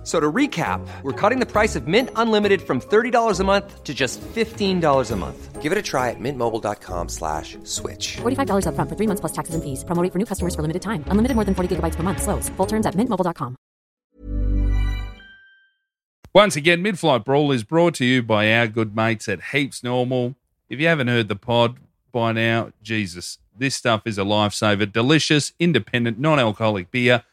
F- So to recap, we're cutting the price of Mint Unlimited from $30 a month to just $15 a month. Give it a try at mintmobile.com slash switch. $45 upfront for three months plus taxes and fees. Promo rate for new customers for limited time. Unlimited more than 40 gigabytes per month. Slows. Full terms at mintmobile.com. Once again, Mid Flight Brawl is brought to you by our good mates at Heaps Normal. If you haven't heard the pod by now, Jesus, this stuff is a lifesaver. Delicious, independent, non alcoholic beer.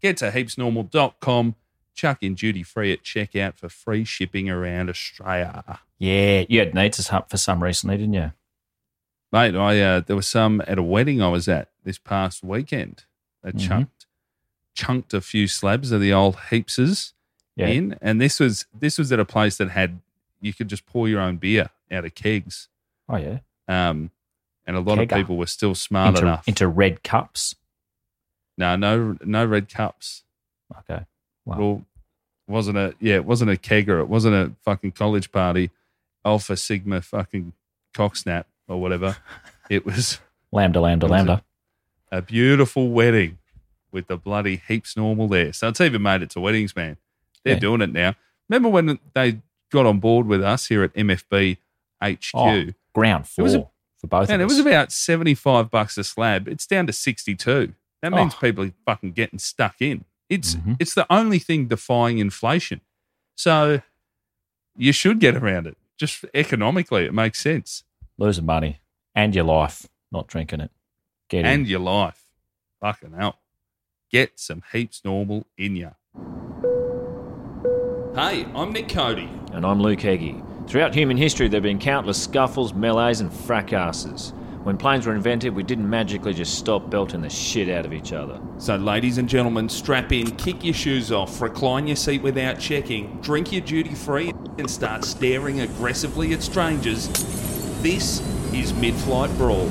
Get to heapsnormal.com. Chuck in duty free at checkout for free shipping around Australia. Yeah, you had Neats up for some recently, didn't you? Mate, I uh, there was some at a wedding I was at this past weekend. They Mhm. chunked chunked a few slabs of the old heapses Yeah. in, and this was this was at a place that had you could just pour your own beer out of kegs. Oh yeah. Um, and a lot Kegger. of people were still smart Into, enough. into red cups. no, no, no red cups. Wow. Well, wasn't a yeah, it wasn't a kegger. It wasn't a fucking college party, Alpha Sigma fucking cocksnap or whatever. it was lambda, lambda, was lambda. a beautiful wedding with the bloody heaps normal there. So it's even made it to weddings, man. They're Yeah. doing it now. Remember when they got on board with us here at MFB HQ? Oh, ground floor a- for both and it was about 75 bucks a slab. It's down to 62. That oh. means Oh. people are fucking getting stuck in. It's Mhm. it's the only thing defying inflation. So you should get around it. Just economically, it makes sense. losing money and your life not drinking it. Get in. And your life. Fucking hell. Get some heaps normal in you. Hey, I'm Nick Cody. And I'm Luke Heggie. Throughout human history, there have been countless scuffles, melees, and fracasses. When planes were invented, we didn't magically just stop belting the shit out of each other. So, ladies and gentlemen, strap in, kick your shoes off, recline your seat without checking, drink your duty free, and start staring aggressively at strangers. This is Mid Flight Brawl.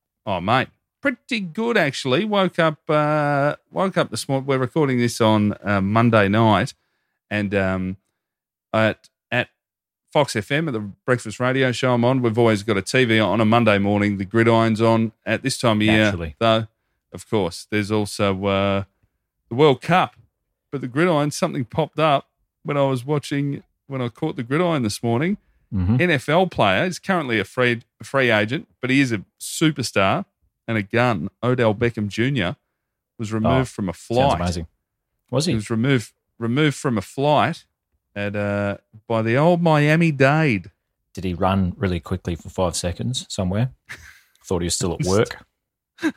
Oh, mate, pretty good actually. Woke up, uh, woke up this morning. We're recording this on uh, Monday night, and um, at at Fox FM at the breakfast radio show I'm on. We've always got a TV on a Monday morning. The gridiron's on at this time of year, Naturally. though. Of course, there's also uh, the World Cup, but the gridiron something popped up when I was watching when I caught the gridiron this morning. Mm-hmm. NFL player. He's currently a free a free agent, but he is a superstar and a gun. Odell Beckham Jr. was removed Oh, from a flight. amazing. Was He he? was removed removed from a flight at uh, by the old Miami Dade. Did he run really quickly for five seconds somewhere? Thought he was still at work.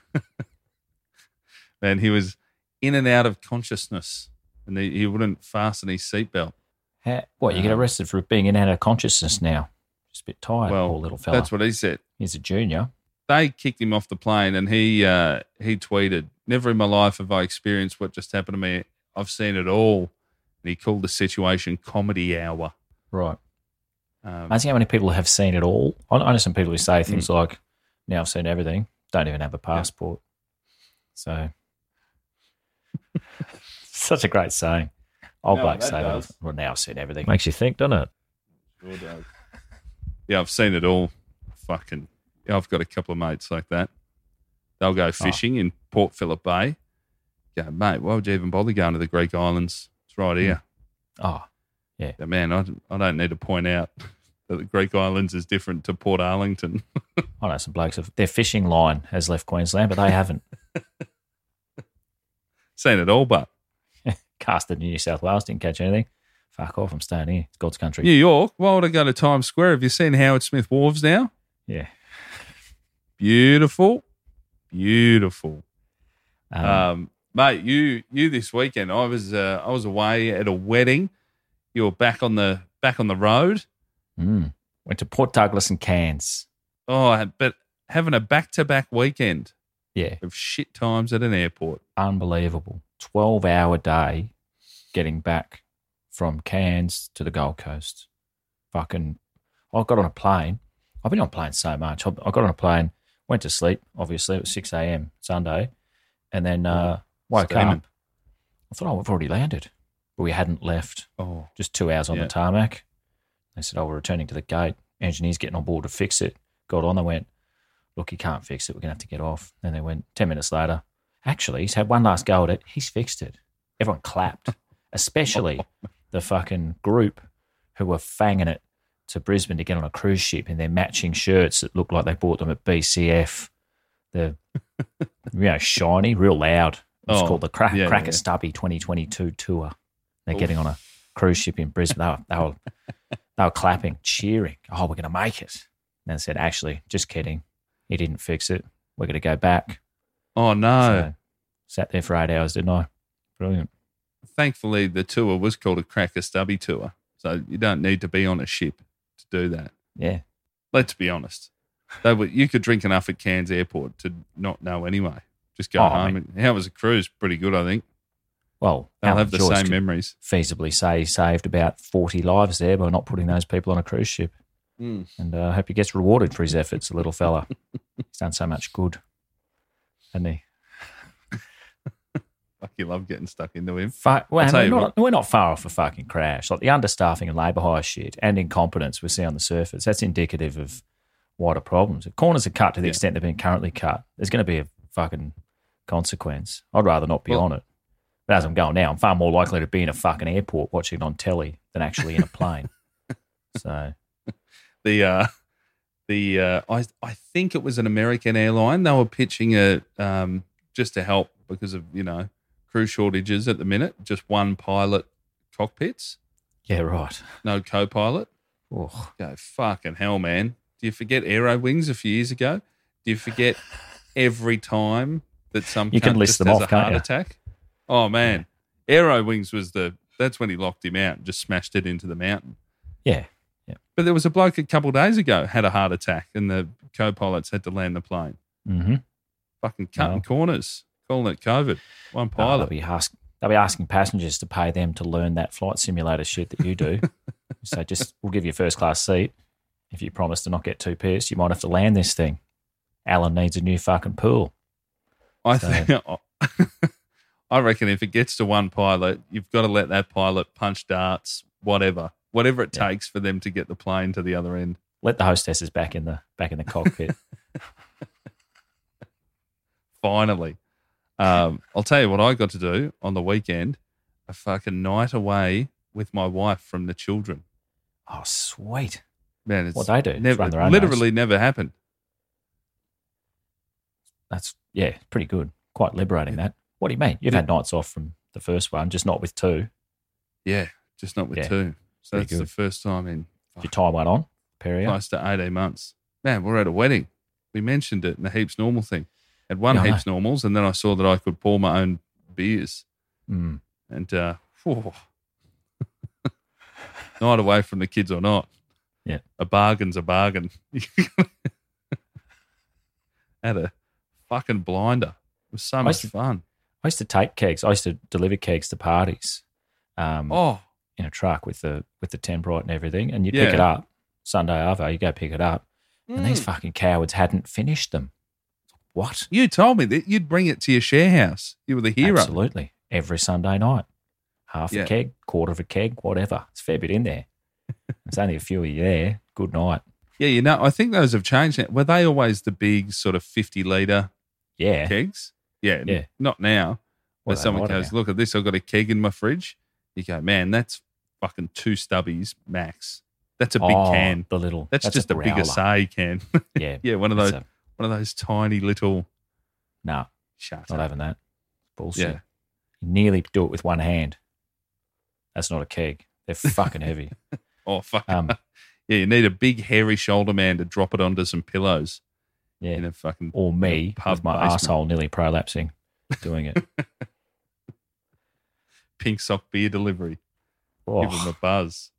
And he was in and out of consciousness, and he, he wouldn't fasten his seatbelt. How, what, you get Um, arrested for being in and out of consciousness now? Just a bit tired, well, poor little fella. that's what he said. He's a junior. They kicked him off the plane, and he uh, he tweeted, "Never in my life have I experienced what just happened to me. I've seen it all." And he called the situation comedy hour. Right. Um, Amazing how many people have seen it all. I I know some people who say Mm. things like, now I've seen everything, don't even have a passport. So, such a great saying. Old No, that say does. Well, now I've seen everything. Makes you think, doesn't it? Sure does. Yeah, I've seen it all. Fucking, yeah, I've got a couple of mates like that. They'll Oh. go ah. fishing in Port Phillip Bay. Go, mate, why would you even bother going to the Greek islands? It's right here. Oh, Yeah, man, I, I don't need to point out that the Greek islands is different to Port Arlington. I know some blokes, have, their fishing line has left Queensland, but they haven't. seen it all, but Casted in New South Wales, didn't catch anything. Fuck off, I'm staying here. It's God's country. New York, why would I go to Times Square? Have you seen Howard Smith Wharves now? Yeah. Beautiful. Beautiful. Um, Um, mate. You you this weekend. I was uh, I was away at a wedding. You were back on the back on the road. Mm. Went to Port Douglas and Cairns. Oh, but having a back to back weekend Yeah, of shit times at an airport. unbelievable. 12 hour day getting back from Cairns to the Gold Coast. Fucking, I got on a plane. I've been on planes so much. I got on a plane, went to sleep, obviously. It was 6 a.m. Sunday. And then uh, woke Steaming. up. I thought, oh, we've already landed. But we hadn't left. Oh, Just two hours on Yeah. the tarmac. They said, oh, we're returning to the gate. Engineers getting on board to fix it. Got on, they went, look, you can't fix it. We're going to have to get off. And they went 10 minutes later. Actually, he's had one last go at it. He's fixed it. Everyone clapped, especially the fucking group who were fanging it to Brisbane to get on a cruise ship in their matching shirts that looked like they bought them at BCF. The, you know, shiny, real loud. It's Oh, called the Cra- yeah, Cracker yeah. Stubby 2022 tour. They're getting on a cruise ship in Brisbane. They were, they were, they were clapping, cheering. Oh, we're going to make it. And then said, actually, just kidding. He didn't fix it. We're going to go back. oh no! So, sat there for eight hours, didn't I? Brilliant. Thankfully, the tour was called a Cracker Stubby tour, so you don't need to be on a ship to do that. Yeah. Let's be honest. They were, you could drink enough at Cairns Airport to not know anyway. Just go Oh, home. mate. And, how was the cruise? Pretty good, I think. Well, They'll Alan have the same memories. feasibly say he saved about 40 lives there by not putting those people on a cruise ship. Mm. And uh, I hope he gets rewarded for his efforts, the little fella. He's done so much good. Hasn't he? Fuck, you love getting stuck into him. Fu- well, we're not, we're not far off a fucking crash. Like the understaffing and labour hire shit and incompetence we see on the surface, that's indicative of wider problems. If corners are cut to the Yeah. extent they're being currently cut, there's going to be a fucking consequence. I'd rather not be Well- on it. But as I'm going now, I'm far more likely to be in a fucking airport watching it on telly than actually in a plane. so, the uh the uh I I think it was an American airline. They were pitching it um just to help because of, you know, crew shortages at the minute. Just one pilot cockpits, yeah, right. no co pilot. Oh, Go fucking hell, man. Do you forget Germanwings a few years ago? Do you forget every time that some You can list them off, a heart you? attack? Oh man. Germanwings was the that's when he locked him out and just smashed it into the mountain. yeah. But there was a bloke a couple days ago had a heart attack, and the co-pilots had to land the plane. Mm-hmm. Fucking cutting corners, calling it COVID. One they'll, pilot. be ask, they'll be asking passengers to pay them to learn that flight simulator shit that you do. so just, we'll give you a first class seat. If you promise to not get too pissed, you might have to land this thing. Alan needs a new fucking pool. I So- think. I reckon if it gets to one pilot, you've got to let that pilot punch darts, whatever, whatever it Yeah. takes for them to get the plane to the other end. Let the hostesses back in the back in the cockpit. Finally, um, I'll tell you what I got to do on the weekend: a fucking night away with my wife from the children. oh, sweet. Man, it's What they do? Never, run their own literally never happened. That's yeah, pretty good. Quite liberating. That. What do you mean? You've had nights off from the first one, just not with two. Yeah, just not with Yeah, two. So pretty that's the first time in Did you tie one on? Period. close to 18 months. Man, we're at a wedding. We mentioned it in the heaps normal thing. Had one Yeah, heaps normals, and then I saw that I could pour my own beers. Mm. And uh, night away from the kids or not, Yeah. a bargain's a bargain. Had a fucking blinder. It was so much used to- fun. I used to take kegs. I used to deliver kegs to parties. Um, Oh, in a truck with the with the temperite and everything, and you pick it up Sunday Arvo. You go pick it up, and these Mm. fucking cowards hadn't finished them. What? you told me that you'd bring it to your share house. You were the hero. Absolutely, every Sunday night, half Yeah. a keg, quarter of a keg, whatever. It's a fair bit in there. There's only a few of you there. Good night. Yeah, you know, I think those have changed. now. Were they always the big sort of 50 litre Yeah, kegs? Yeah, n- Yeah. not now. Where Well, someone goes, now. look at this, I've got a keg in my fridge. You go, man, that's fucking two stubbies max. That's a big Oh, can. The little. That's, just a, bigger growler. say can. Yeah, yeah, one of those, a- one of those tiny little. no, Shut not up. having that. Bullshit. Yeah. You nearly do it with one hand. That's not a keg. They're fucking heavy. Oh fuck. Um, yeah, you need a big hairy shoulder man to drop it onto some pillows Yeah. in a fucking or me pub with my basement. asshole nearly prolapsing doing it. pink sock beer delivery. Oh, Give them a buzz.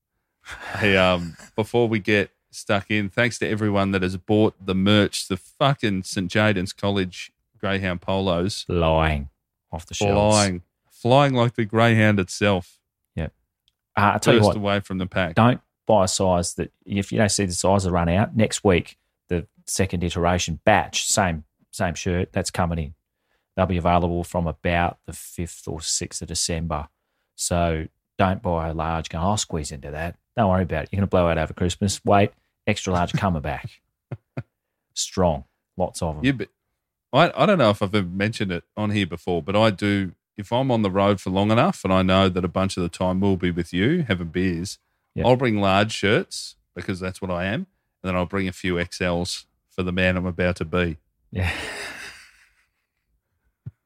Hey, um, before we get stuck in, thanks to everyone that has bought the merch, the fucking St. Jaden's College Greyhound polos, lying off the shelves. flying, flying like the Greyhound itself, Yep. Uh, I tell you what, away from the pack. don't buy a size that if you don't see the sizes run out next week, the second iteration batch, same same shirt, that's coming in. They'll be available from about the fifth or sixth of December. So don't buy a large. Go, I'll squeeze into that. Don't worry about it. You're going to blow out over Christmas. Wait, extra large coming back. Strong, lots of them. Yeah, but I, I don't know if I've ever mentioned it on here before, but I do. If I'm on the road for long enough and I know that a bunch of the time we'll be with you having beers, Yeah. I'll bring large shirts because that's what I am. And then I'll bring a few XLs for the man I'm about to be. Yeah.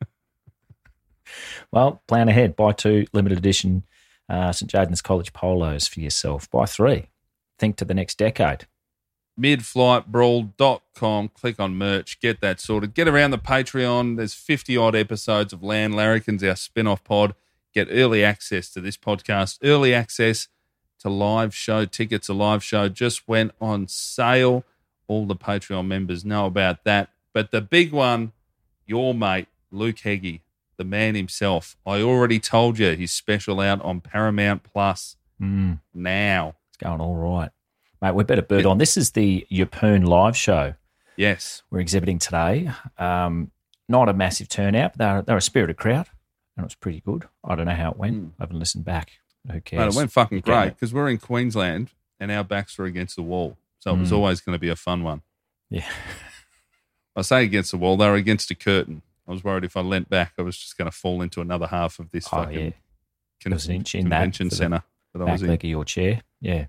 well, plan ahead. Buy two limited edition uh, St. Jaden's College polos for yourself. Buy three. Think to the next decade. midflightbrawl.com. Click on merch, get that sorted. Get around the Patreon. There's 50 odd episodes of Land Larrikins, our spin off pod. Get early access to this podcast, early access to live show tickets. A live show just went on sale. All the Patreon members know about that. But the big one, your mate, Luke Heggie, the man himself. I already told you he's special out on Paramount Plus Mm, now. Going all right. Mate, we better bird on. This is the Yeppoon live show Yes. we're exhibiting today. Um, not a massive turnout, but they're, they're a spirited crowd, and it was pretty good. I don't know how it went. I haven't listened back. Who cares? Mate, it went fucking great because we're in Queensland and our backs were against the wall. So it was Mm. always going to be a fun one. Yeah. I say against the wall, they were against a curtain. I was worried if I leant back, I was just going to fall into another half of this Oh, fucking yeah. con- There was an inch in convention the centre that I was in. of your chair. Yeah.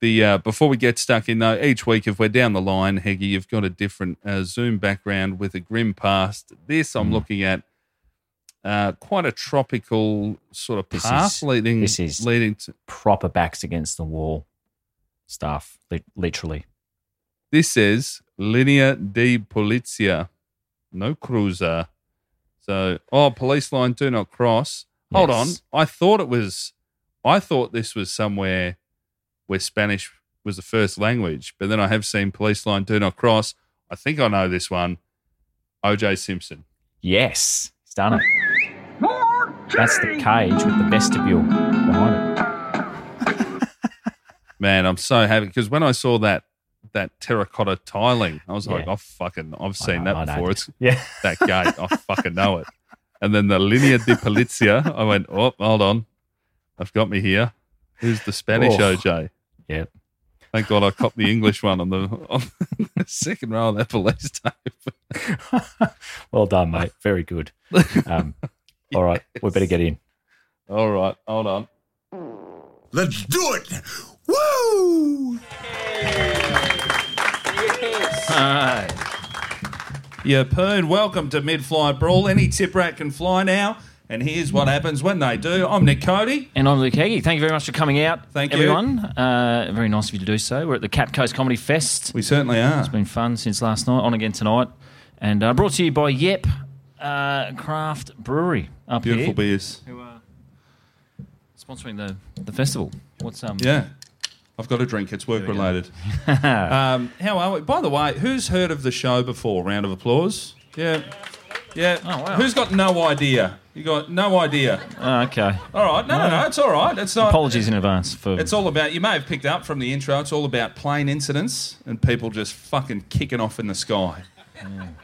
The uh, before we get stuck in though, each week if we're down the line, Heggy, you've got a different uh, Zoom background with a grim past. This I'm Mm. looking at uh, quite a tropical sort of This path is- leading this is- leading to Proper backs against the wall stuff, li- literally. This says Linea di Polizia, no cruiser. So, oh, police line, do not cross. Hold on. I thought it was, I thought this was somewhere where Spanish was the first language, but then I have seen police line, do not cross. I think I know this one. OJ Simpson. Yes, he's done it. That's the cage with the vestibule behind it. Man, I'm so happy because when I saw that that terracotta tiling, I was like, Yeah. oh fucking, I've seen know, that I know. before. It's Yeah. that gate. I fucking know it. And then the Linea di Polizia, I went, oh, hold on. I've got me here. Who's the Spanish Oh. OJ? Yeah. Thank God I copped the English one on the, on the second row of that police tape. well done, mate. Very good. Um, All right, we better get in. All right, hold on. Let's do it! Woo! Yeppoon, welcome to Mid Flight Brawl. Any tip rat can fly now. And here's what happens when they do. I'm Nick Cody. And I'm Luke Heggie. Thank you very much for coming out, Thank you. everyone. Uh, very nice of you to do so. We're at the Cap Coast Comedy Fest. We certainly are. It's been fun since last night, on again tonight. And uh, brought to you by Yep uh, Craft Brewery up Beautiful here. beers. Who are sponsoring the, the festival. What's um? Yeah. I've got a drink. It's work related. um, how are we? By the way, who's heard of the show before? Round of applause. Yeah. Yeah. Oh, wow. Who's got no idea? You got no idea. Oh, okay. All right. No, no, no. It's all right. It's not. Apologies in advance for. It's all about, you may have picked up from the intro, it's all about plane incidents and people just fucking kicking off in the sky.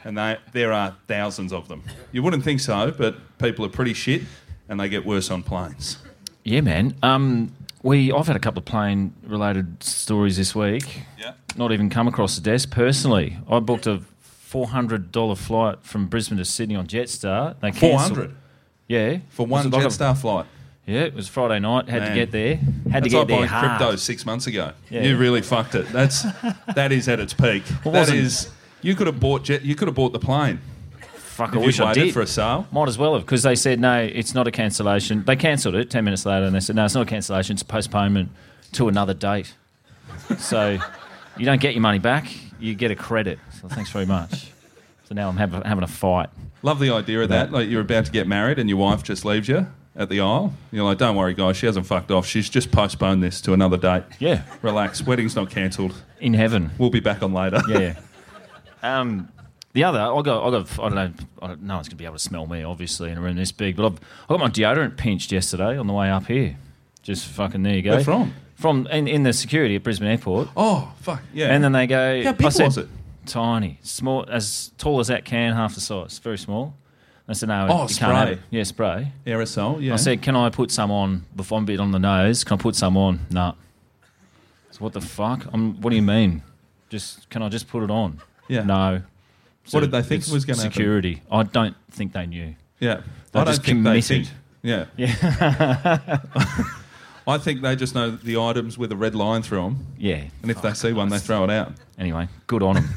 And they, there are thousands of them. You wouldn't think so, but people are pretty shit and they get worse on planes. Yeah, man. Um, we I've had a couple of plane related stories this week. Yeah. Not even come across the desk personally. I booked a four hundred dollar flight from Brisbane to Sydney on Jetstar. They cancelled- 400 Yeah, for one like a- Jetstar flight. Yeah, it was Friday night. Had Man. to get there. Had That's to like get there buying hard. crypto six months ago. Yeah. You really fucked it. That's that is at its peak. Well, that. You could have bought jet. You could have bought the plane. Fuck, If I wish I did. for a sale. Might as well have because they said no, it's not a cancellation. They cancelled it ten minutes later, and they said no, it's not a cancellation. It's a postponement to another date. so you don't get your money back. You get a credit. So thanks very much. So now I'm having, having a fight. Love the idea of that. Like you're about to get married and your wife just leaves you at the aisle. You're like, don't worry, guys, she hasn't fucked off. She's just postponed this to another date. Yeah. Relax. Wedding's not cancelled. In heaven. We'll be back on later. Yeah. um, the other, I got, I got, I don't know, I don't, no one's going to be able to smell me, obviously, in a room this big, but I've, I got my deodorant pinched yesterday on the way up here. Just fucking, there you go. Where from? From, in, in the security at Brisbane Airport. Oh, fuck. Yeah. And then they go, How big I said, was it? Tiny, small, as tall as that can, half the size, very small. I said, no, Oh, you can't have spray. it. Yeah, spray. Aerosol, yeah. I said, can I put some on before I'm bit on the nose? Can I put some on? No. So what the fuck? I'm, what do you mean? Just can I just put it on? Yeah. No. What did they think was gonna happen? Security. I don't think they knew. Yeah. They're I don't just think they committed. think. Yeah. Yeah. I think they just know the items with a red line through them. Yeah. And if they see one, they throw it out. Anyway, good on them.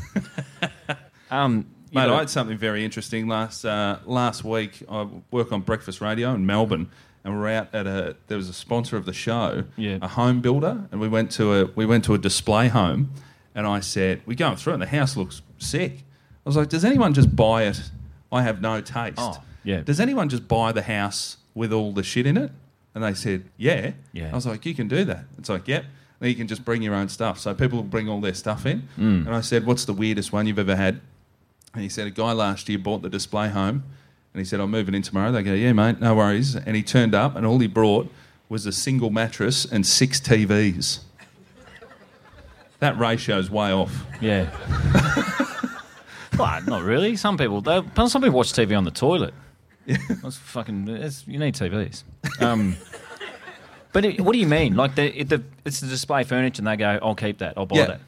um, Mate, know- I had something very interesting last uh, last week. I work on breakfast radio in Melbourne, and we're out at a. There was a sponsor of the show, Yeah. a home builder, and we went to a we went to a display home, and I said we're going through it. and The house looks sick. I was like, does anyone just buy it? I have no taste. Oh, yeah. Does anyone just buy the house with all the shit in it? And they said, yeah. Yeah. I was like, you can do that. It's like, yep. Then you can just bring your own stuff. So people will bring all their stuff in. Mm. And I said, what's the weirdest one you've ever had? And he said, a guy last year bought the display home. And he said, I'm moving in tomorrow. They go, yeah, mate, no worries. And he turned up, and all he brought was a single mattress and six TVs. That ratio's way off. Yeah. well, not really. Some people, they, some people watch TV on the toilet. Yeah. That's fucking. It's, you need TVs. Um, but it, what do you mean? Like the, it, the it's the display furniture, and they go, "I'll keep that. I'll buy Yeah. that."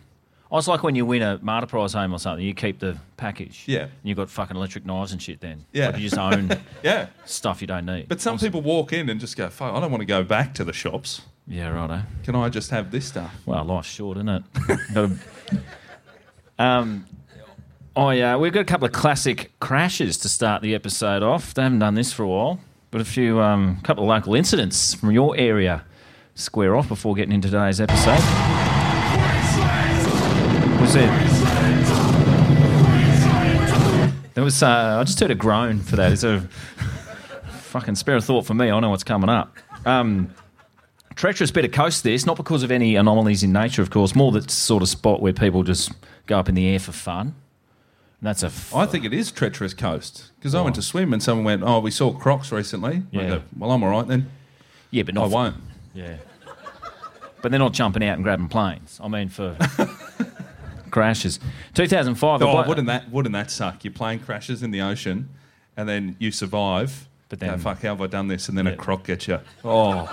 Oh, it's like when you win a Mater Prize home or something. You keep the package. Yeah. And you've got fucking electric knives and shit. Then. Yeah. Like you just own. Yeah. Stuff you don't need. But some people walk in and just go, fuck, I don't want to go back to the shops. Yeah, righto. Can I just have this stuff? Well, life's short, isn't it? Gotta- um, oh yeah, we've got a couple of classic crashes to start the episode off. They haven't done this for a while, but a few, um, couple of local incidents from your area. Square off before getting into today's episode. What's it? There was. Uh, I just heard a groan for that. It's a fucking spare a thought for me. I know what's coming up. Um, treacherous bit of coast this, not because of any anomalies in nature, of course, more that sort of spot where people just go up in the air for fun. That's a f- I think it is treacherous coast because I went to swim and someone went, "Oh, we saw crocs recently." I Yeah. go, well, I'm all right then. yeah, but not I for- won't. Yeah, but they're not jumping out and grabbing planes. I mean, for crashes. 2005. a Oh, blo- wouldn't that wouldn't that suck? Your plane crashes in the ocean, and then you survive. But then, then- fuck, how have I done this? And then Yeah. a croc gets you. Oh,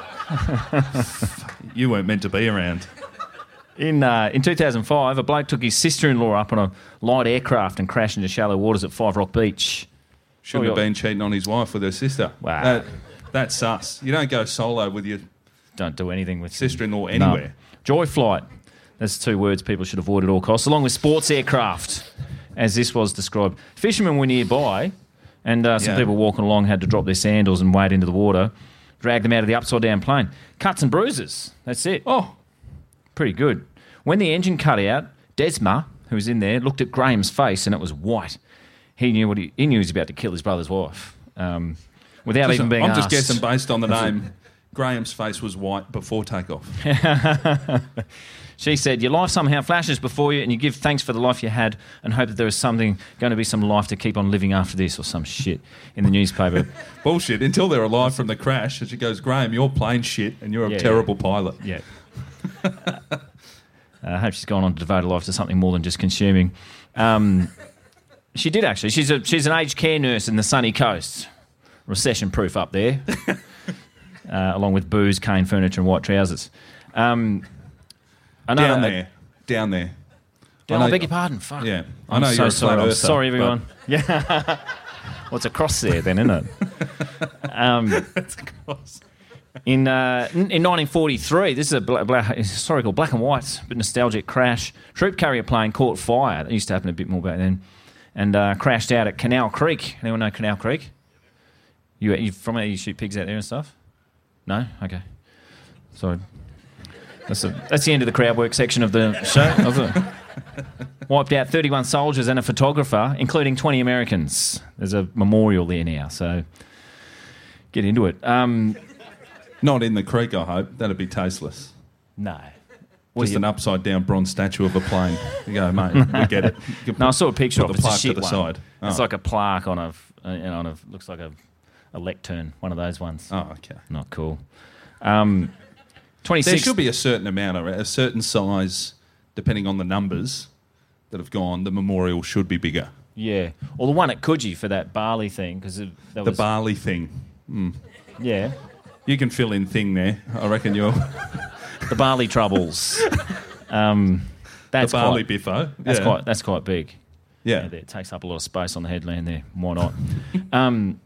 you weren't meant to be around. In, uh, in 2005, a bloke took his sister in law up on a light aircraft and crashed into shallow waters at Five Rock Beach. Shouldn't have been cheating on his wife with her sister. Wow. That, that's sus. You don't go solo with your Don't do anything with sister-in-law No. anywhere. Joy flight. That's two words people should avoid at all costs, along with sports aircraft, as this was described. Fishermen were nearby, and uh, some Yeah. people walking along had to drop their sandals and wade into the water, drag them out of the upside down plane. Cuts and bruises. That's it. Oh, Pretty good. When the engine cut out, Desma, who was in there, looked at Graham's face and it was white. He knew what he, he knew he was about to kill his brother's wife. Um, without Just- even being I'm asked. just guessing based on the name. Graham's face was white before takeoff. She said, Your life somehow flashes before you, and you give thanks for the life you had and hope that there is something going to be some life to keep on living after this, or some shit in the newspaper. Bullshit. Until they're alive from the crash, and she goes, Graham, you're plane shit, and you're a Yeah, terrible pilot. yeah. Uh, I hope she's gone on to devote her life to something more than just consuming. Um, she did actually. She's, a, she's an aged care nurse in the sunny coast. Recession proof up there, uh, along with booze, cane furniture, and white trousers. Um, another- Down there. Down there. Down, I I, beg your pardon. Fuck. Yeah. I I'm know so you're a sorry. earther, sorry, but- everyone. Yeah. What's a cross there then, isn't it? Um, in, uh, in in 1943, this is a bla- bla- historical black and white, but nostalgic crash. Troop carrier plane caught fire. That used to happen a bit more back then, and uh, crashed out at Canal Creek. Anyone know Canal Creek? You, you from there? You shoot pigs out there and stuff? No. Okay. Sorry. That's, a, that's the end of the crowd work section of the show. Of the- Wiped out 31 soldiers and a photographer, including 20 Americans. There's a memorial there now. So, Get into it. Um, Not in the creek, I hope. That'd be tasteless. no. Just an upside down bronze statue of a plane. You go, mate, we get it. You can No, I saw a picture of the it. It's a plaque shit to the one. side. It's Oh. like a plaque on a, uh, you know, on a looks like a, a lectern, one of those ones. Oh, okay. Not cool. Um, There should be a certain amount of a certain size, depending on the numbers that have gone. The memorial should be bigger. Yeah, or the one at Coogee for that Bali thing because The was Bali thing. yeah You can fill in thing there. I reckon you're the Bali troubles. um, the that's barley quite, biffo. That's yeah. quite that's quite big. Yeah. Yeah, it takes up a lot of space on the headland there. Why not? um,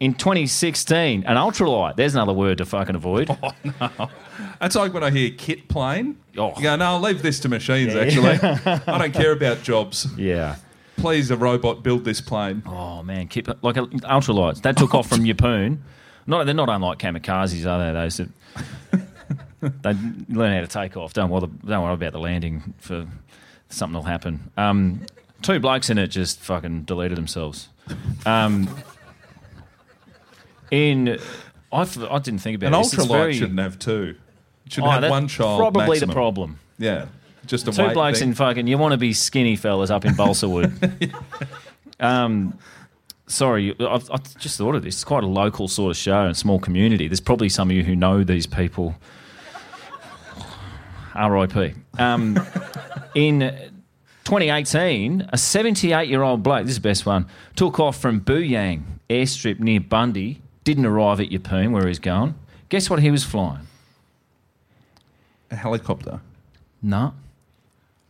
in 2016, an ultralight. There's another word to fucking avoid. Oh, no. That's like when I hear kit plane. Oh. You go, no, I'll leave this to machines, actually. I don't care about jobs. Yeah. Please, a robot, build this plane. Oh man, keep like ultralights. That took off from Yeppoon. Not they're not unlike kamikazes, are they? Those that they learn how to take off. Don't worry, don't worry about the landing. For something will happen. Um, two blokes in it just fucking deleted themselves. Um, in I, f- I didn't think about it. An this. Ultralight very- shouldn't have two. It should Oh, have one child. Probably maximum. the problem. Yeah. Just a Two blokes thing. in fucking. You want to be skinny fellas up in Balsa Wood. um, sorry, I've, I've just thought of this. It's quite a local sort of show and small community. There's probably some of you who know these people. R.I.P. Um, in 2018, a 78 year old bloke, this is the best one, took off from Buyang airstrip near Bundy, didn't arrive at Yeppoon where he's going. Guess what he was flying? a helicopter. No.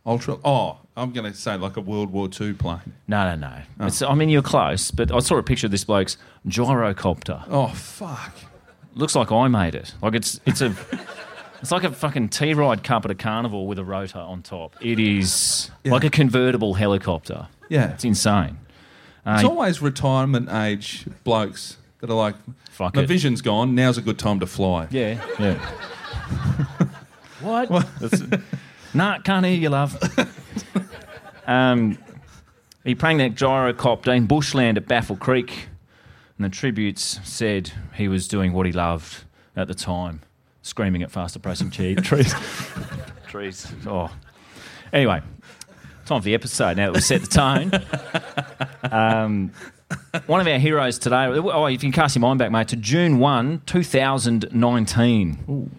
Ultra. Oh, I'm going to say like a World War II plane. No, no, no. It's, I mean, you're close, but I saw a picture of this bloke's gyrocopter. Oh, fuck. Looks like I made it. Like it's it's a it's like a fucking T ride cup at a carnival with a rotor on top. It is like a convertible helicopter. Yeah. It's insane. It's Uh, always retirement age blokes that are like, Fuck my it. vision's gone. Now's a good time to fly. yeah, yeah. what? That's, nah, can't hear you, love. um, he prang that gyrocopter in bushland at Baffle Creek, and the tributes said he was doing what he loved at the time, screaming at fast approaching trees. trees. Oh. Anyway, time for the episode now that we've set the tone. Um, one of our heroes today, oh, if you can cast your mind back, mate, to June 1, 2019.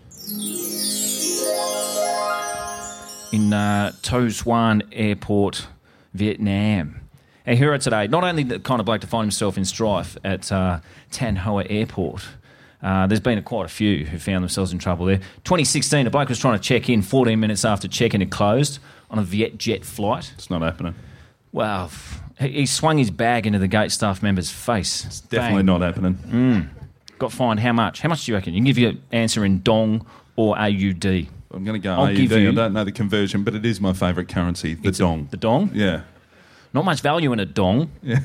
In uh, Tho Xuan Airport, Vietnam. Our hero today, not only the kind of bloke to find himself in strife at uh, Thanh Hoa Airport, uh, there's been a, quite a few who found themselves in trouble there. 2016, a bloke was trying to check in 14 minutes after check-in had closed on a Vietjet flight. It's not happening. Well, he swung his bag into the gate staff member's face. It's definitely Bang. not happening. Got fined how much? How much do you reckon? You can give your answer in dong or AUD. I'm going to go I'll AUD. you- I don't know the conversion, but it is my favourite currency, the dong. The dong? yeah. Not much value in a dong. Yeah.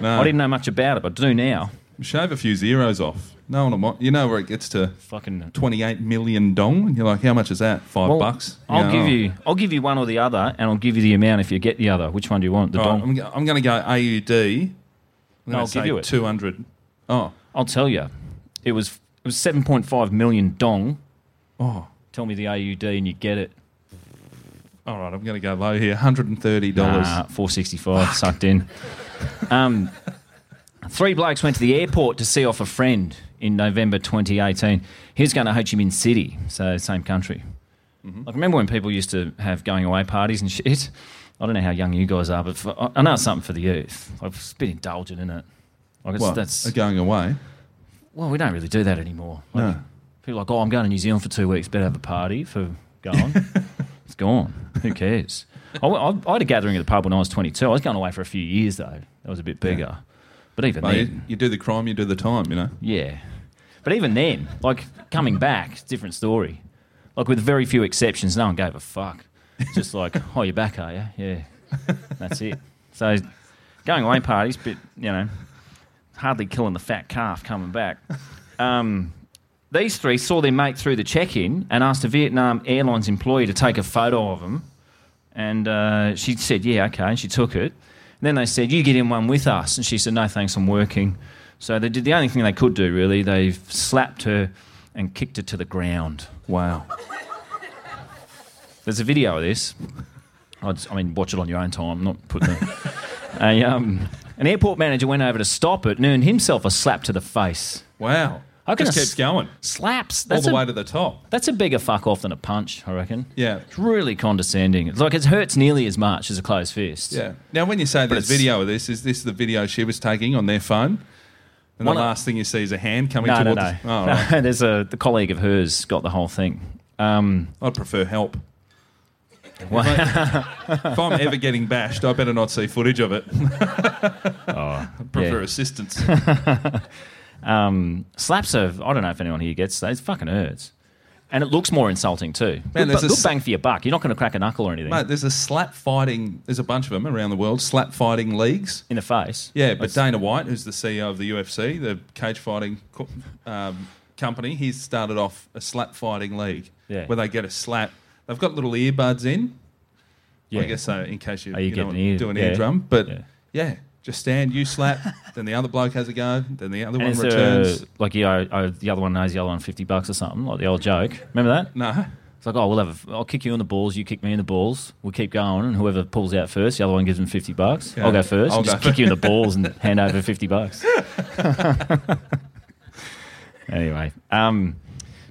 No. I didn't know much about it, but I do now. Shave a few zeros off. No one will. You know where it gets to Fucking. 28 million dong? And you're like, how much is that? Five Well, bucks? I'll Yeah, give oh. you. I'll give you one or the other, and I'll give you the amount if you get the other. Which one do you want? The dong. I'm, I'm going to go AUD. I'm I'll give you it. 200. Oh. I'll tell you. It was. It was seven point five million dong. Oh. Tell me the AUD, and you get it. All right, I'm going to go low here. $130. Nah, 465 sucked in. Um, three blokes went to the airport to see off a friend in November 2018. He's going to Ho Chi Minh City, so same country. Like, remember when people used to have going away parties and shit? I don't know how young you guys are, but for, I- I know it's something for the youth. Like, it's a bit indulgent, isn't it? Like, it's, What? that's going away? well, we don't really do that anymore. Like, No. People are like, oh, I'm going to New Zealand for two weeks. Better have a party for going. it's gone. Who cares? I, I, I had a gathering at the pub when I was 22. I was going away for a few years though. That was a bit bigger. But even Well, you, then, you do the crime, you do the time, you know? yeah. But even then, like coming back, it's a different story. Like with very few exceptions, no one gave a fuck. It's just like, oh, you're back, are you? Yeah. That's it. So going away parties, but you know, hardly killing the fat calf coming back. Um, these three saw their mate through the check-in and asked a Vietnam Airlines employee to take a photo of them. And uh, she said, "Yeah, okay." And she took it. And then they said, "You get in one with us." And she said, "No, thanks, I'm working." So they did the only thing they could do, really. They've slapped her and kicked her to the ground. Wow. There's a video of this. I mean, watch it on your own time. I'm not it. a, um, an airport manager went over to stop it and earned himself a slap to the face. Wow. I Just keeps going. Slaps. All the a, way to the top. That's a bigger fuck off than a punch, I reckon. Yeah. It's really condescending. It's like it hurts nearly as much as a closed fist. Yeah. Now, when you say But there's video of this, is this the video she was taking on their phone? And the last thing you see is a hand coming No, no, towards. no. Oh, all right. There's a the colleague of hers got the whole thing. Um, I'd prefer help. Well- if I'm ever getting bashed, I better not see footage of it. oh, I prefer yeah. assistance. Um, slaps are. I don't know if anyone here gets. It fucking hurts, and it looks more insulting too. Man, good, there's bu- a good bang for your buck. You're not going to crack a knuckle or anything Mate, there's a slap fighting. There's a bunch of them around the world. Slap fighting leagues. in the face. Yeah, but It's- Dana White, who's the CEO of the UFC, the cage fighting co- um, company, he's started off a slap fighting league Yeah. where they get a slap. They've got little earbuds in. Yeah. I guess so, in case you, Oh, you you get know, an ear- do an yeah. eardrum. But Yeah. yeah. Just stand, you slap, then the other bloke has a go, then the other and one returns. a- like you oh, the other one knows the other one fifty bucks or something, like the old joke. Remember that? No. It's like, oh, we'll have. A, I'll kick you in the balls. You kick me in the balls. We'll keep going, and whoever pulls out first, the other one gives them fifty bucks. I'll go 1st I'll and just kick you in the balls and hand over fifty bucks. anyway, um,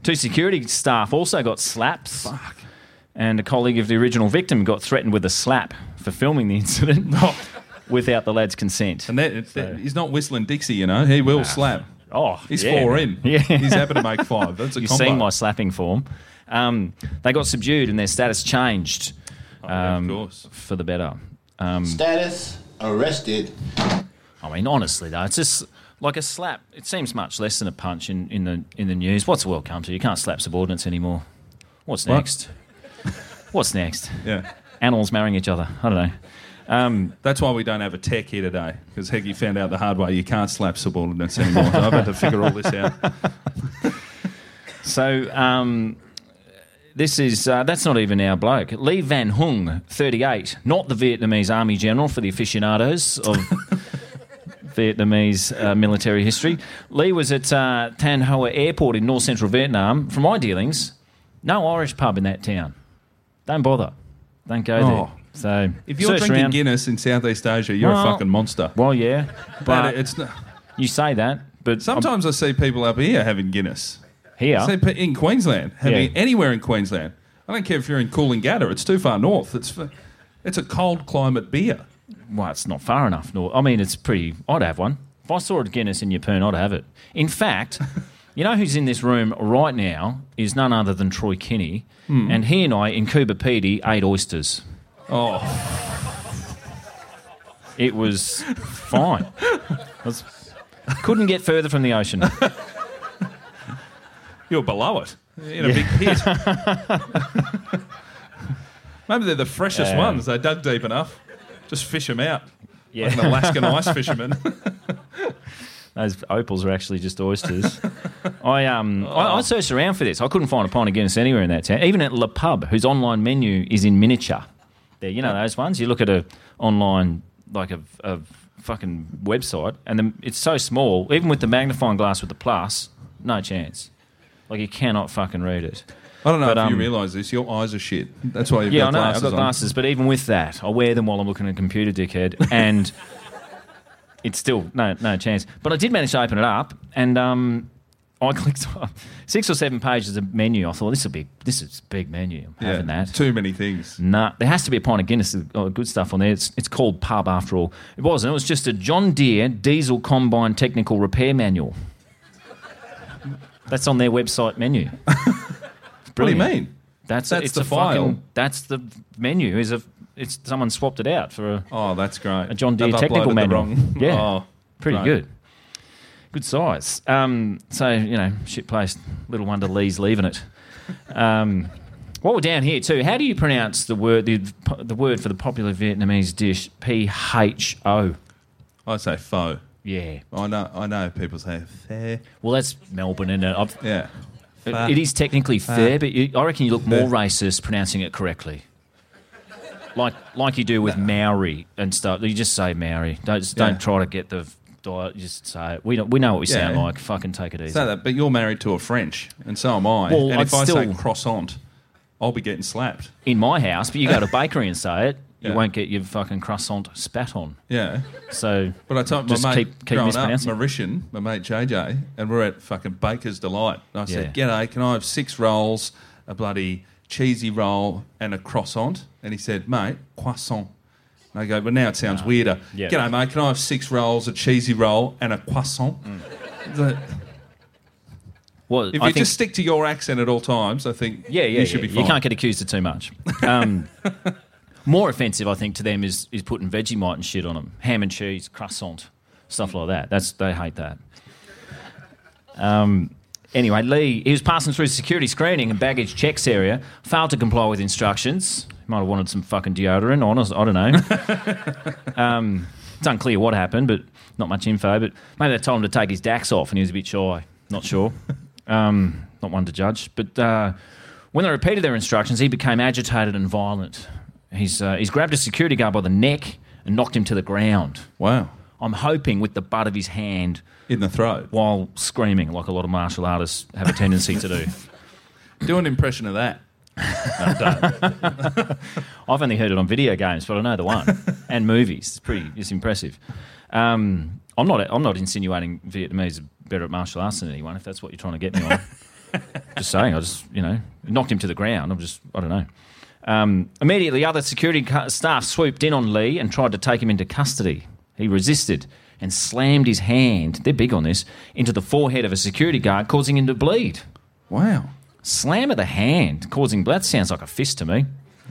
two security staff also got slaps. And a colleague of the original victim got threatened with a slap for filming the incident without the lad's consent. And that, that- he's not whistling Dixie, you know. He will slap. Oh, He's yeah, four man. in. Yeah. He's happy to make five. That's a You've combo. seen my slapping form. Um, they got subdued and their status changed Oh, yeah, of um, course. for the better. Um, Status arrested. I mean, honestly though, it's just like a slap. It seems much less than a punch in, in the in the news. What's the world come to? You can't slap subordinates anymore. What's What? next? What's next? Yeah. Animals marrying each other. I don't know. Um, That's why we don't have a tech here today, because Heggy found out the hard way you can't slap subordinates anymore. so I've had to figure all this out. So um, this is uh, that's not even our bloke. Lee Van Hung, thirty-eight, not the Vietnamese army general for the aficionados of Vietnamese uh, military history. Lee was at uh, Thanh Hoa Airport in north central Vietnam. From my dealings, no Irish pub in that town. Don't bother. Don't go Oh. there. So If you're drinking around. Guinness in Southeast Asia, you're Well, a fucking monster. well, yeah, But it's not, you say that, but sometimes I see people up here having Guinness. here, I see in Queensland having Yeah. anywhere in Queensland. I don't care if you're in Coolangatta; it's too far north. It's it's a cold climate beer. Well, it's not far enough. Nor I mean, it's pretty. I'd have one. If I saw a Guinness in Yeppoon, I'd have it. In fact, you know who's in this room right now is none other than Troy Kinne, Hmm. and he and I in Coober Pedy ate oysters. Oh, It was fine. Was- couldn't get further from the ocean. you're below it in a big pit. Maybe they're the freshest Yeah. ones. They dug deep enough. Just fish them out. Yeah. Like an Alaskan ice fisherman. Those opals are actually just oysters. I um I, I searched around for this. I couldn't find a pint of Guinness anywhere in that town. Even at La Pub, whose online menu is in miniature. There, you know those ones. You look at a online like a, a fucking website, and the, it's so small. Even with the magnifying glass with the plus, no chance. Like you cannot fucking read it. I don't know But, if you um, realise this. Your eyes are shit. That's why you've got glasses. yeah, I know. glasses I've got on. glasses, but even with that, I wear them while I'm looking at a computer, dickhead, and it's still no no chance. But I did manage to open it up, and um, I clicked on six or seven pages of menu. I thought this will be this is a big menu. I'm Yeah, having that. Too many things. Nah, there has to be a pint of Guinness, uh, good stuff on there. It's, it's called Pub after all. It wasn't. It was just a John Deere diesel combine technical repair manual. That's on their website menu. What do you mean? That's That's it's the a file. Fucking, that's the menu. Is a it's someone swapped it out for a, Oh, that's great. a John Deere They've technical manual. wrong- Yeah, Oh, pretty great. good. Good size. Um, so you know, shit place. Little wonder Lee's leaving it. Um, while we're down here too, how do you pronounce the word the, the word for the popular Vietnamese dish P H O? I say faux. Yeah. I know. I know. People say fair. Well, that's Melbourne, and I've, Yeah. it, it is technically fair, but you, I reckon you look more racist pronouncing it correctly. Like like you do with Maori and stuff. You just say Maori. Don't don't try to get the diet. Just say it. We don't, we know what we sound like. Fucking take it easy. Say that, but you're married to a French, and so am I. Well, and I'd if I say still- croissant, I'll be getting slapped. In my house, but you go to a bakery and say it, you Yeah. won't get your fucking croissant spat on. Yeah. So, But I told just my mate, keep, keep growing up, mispronouncing. Mauritian, my mate JJ, and we're at fucking Baker's Delight. And I said, G'day, can I have six rolls, a bloody cheesy roll, and a croissant? And he said, mate, croissant. And I go, but now it sounds weirder. Yeah. G'day, mate, can I have six rolls, a cheesy roll, and a croissant? The- Well, if I you think, just stick to your accent at all times, I think yeah, yeah, you should yeah. be fine. You can't get accused of too much. Um, more offensive, I think, to them is is putting Vegemite and shit on them, ham and cheese, croissant, stuff like that. That's they hate that. Um, anyway, Lee, he was passing through the security screening and baggage checks area, failed to comply with instructions. Might have wanted some fucking deodorant. Honest, I don't know. um, it's unclear what happened, but not much info. But maybe they told him to take his Dax off, and he was a bit shy. Not sure. Um, not one to judge. But uh, when they repeated their instructions, he became agitated and violent. He's uh, he's grabbed a security guard by the neck and knocked him to the ground. Wow. I'm hoping with the butt of his hand In the throat. while screaming, like a lot of martial artists have a tendency to do. Do an impression of that. I've only heard it on video games, but I know the one and movies. It's pretty. It's impressive. Um, I'm not. I'm not insinuating Vietnamese are better at martial arts than anyone. If that's what you're trying to get me on, just saying. I just you know knocked him to the ground. I'm just. I don't know. Um, immediately, other security staff swooped in on Lee and tried to take him into custody. He resisted and slammed his hand. They're big on this into the forehead of a security guard, causing him to bleed. Wow. Slam of the hand causing blood. That sounds like a fist to me.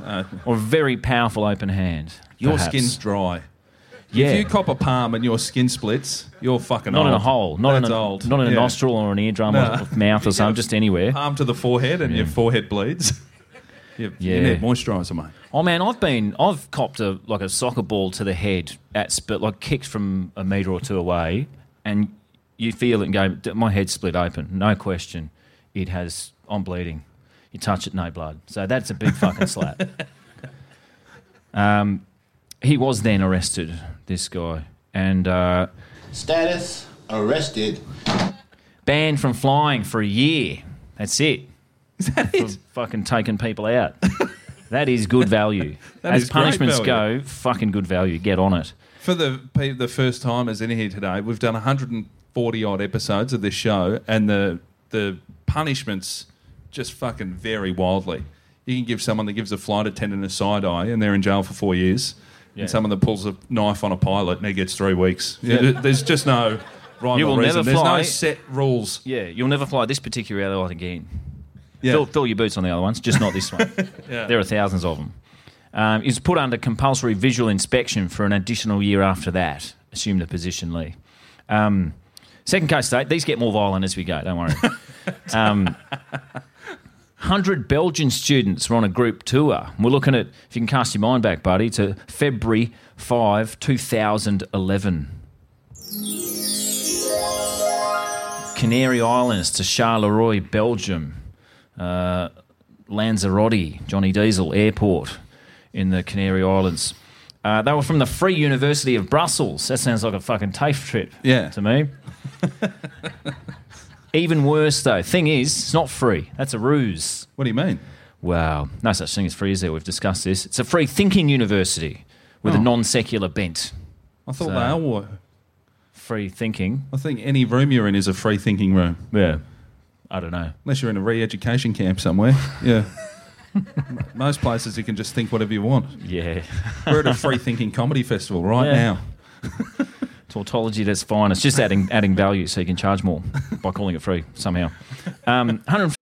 Uh, or a very powerful open hand. Your perhaps. skin's dry. Yeah. If you cop a palm and your skin splits, you're fucking not old. in a hole, not That's in a, old. not in a Yeah. nostril or an eardrum No. or mouth or something, just anywhere. Palm to the forehead and your forehead bleeds. you, Yeah. you need moisturiser, mate. Oh man, I've been, I've copped a like a soccer ball to the head at spit, like kicked from a metre or two away, and you feel it and go, my head split open, no question. It has, I'm bleeding. You touch it, no blood. So that's a big fucking slap. Um, he was then arrested, this guy, and uh, Status arrested. banned from flying for a year. That's it. Is that for fucking taking people out. that is good value. That As is great punishments value. go, fucking good value. Get on it. For the pe- the first timers in here today, we've done 140 odd episodes of this show, and the the punishments just fucking vary wildly. You can give someone that gives a flight attendant a side eye, and they're in jail for four years, Yeah. and someone that pulls a knife on a pilot and he gets three weeks. Yeah. There's just no rhyme You or will reason. never There's no set rules. Yeah, you'll never fly this particular airline again. Yeah. Fill, fill your boots on the other ones, just not this one. Yeah. There are thousands of them. Um, is put under compulsory visual inspection for an additional year after that. Assume the position, Lee. Um, second case state. These get more violent as we go. Don't worry. um, 100 Belgian students were on a group tour. We're looking at, if you can cast your mind back, buddy, to February 5, 2011. Canary Islands to Charleroi, Belgium. Uh, Lanzarote, Johnny Diesel Airport in the Canary Islands. Uh, they were from the Free University of Brussels. That sounds like a fucking TAFE trip Yeah. to me. Even worse, though. Thing is, it's not free. That's a ruse. What do you mean? Wow. No such thing as free is there. We've discussed this. It's a free thinking university with a Oh. non secular bent. I thought So- they all were. Free thinking. I think any room you're in is a free thinking room. Yeah. I don't know. Unless you're in a re-education camp somewhere. Yeah. M- Most places you can just think whatever you want. Yeah. We're at a free thinking comedy festival right Yeah. now. Tautology at its finest. Just adding adding value so you can charge more by calling it free somehow. Um, 100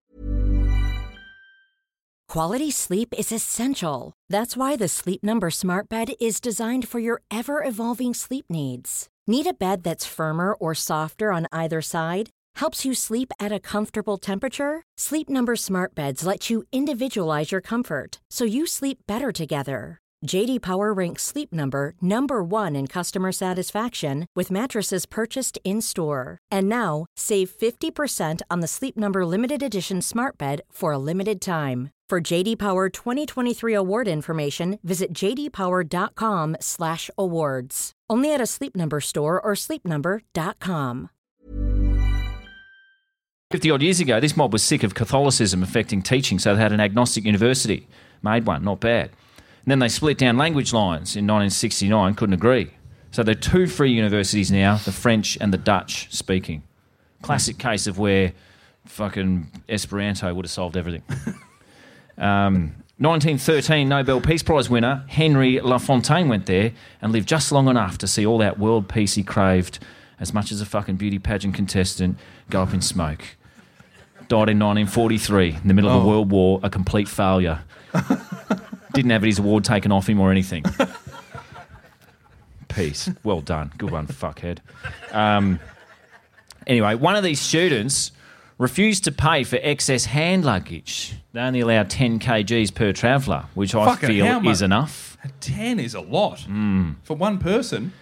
Quality sleep is essential. That's why the Sleep Number Smart Bed is designed for your ever evolving sleep needs. Need a bed that's firmer or softer on either side? Helps you sleep at a comfortable temperature? Sleep Number Smart Beds let you individualize your comfort so you sleep better together. JD Power ranks Sleep Number number 1 in customer satisfaction with mattresses purchased in-store. And now, save 50% on the Sleep Number limited edition Smart Bed for a limited time. For JD Power 2023 award information, visit jdpower.com/awards. Only at a Sleep Number store or sleepnumber.com. 50 odd years ago, this mob was sick of Catholicism affecting teaching, so they had an agnostic university. Made one, not bad. And then they split down language lines in 1969, couldn't agree. So there are two free universities now, the French and the Dutch speaking. Classic case of where fucking Esperanto would have solved everything. Um, 1913 Nobel Peace Prize winner Henry Lafontaine went there and lived just long enough to see all that world peace he craved, as much as a fucking beauty pageant contestant, go up in smoke. Died in 1943 in the middle of a Oh. world war, a complete failure. Didn't have his award taken off him or anything. Peace. Well done. Good one, fuckhead. Um, anyway, one of these students refused to pay for excess hand luggage. They only allow 10 kgs per traveller, which I Fucking feel hell, mate. is enough. 10 is a lot. For one person.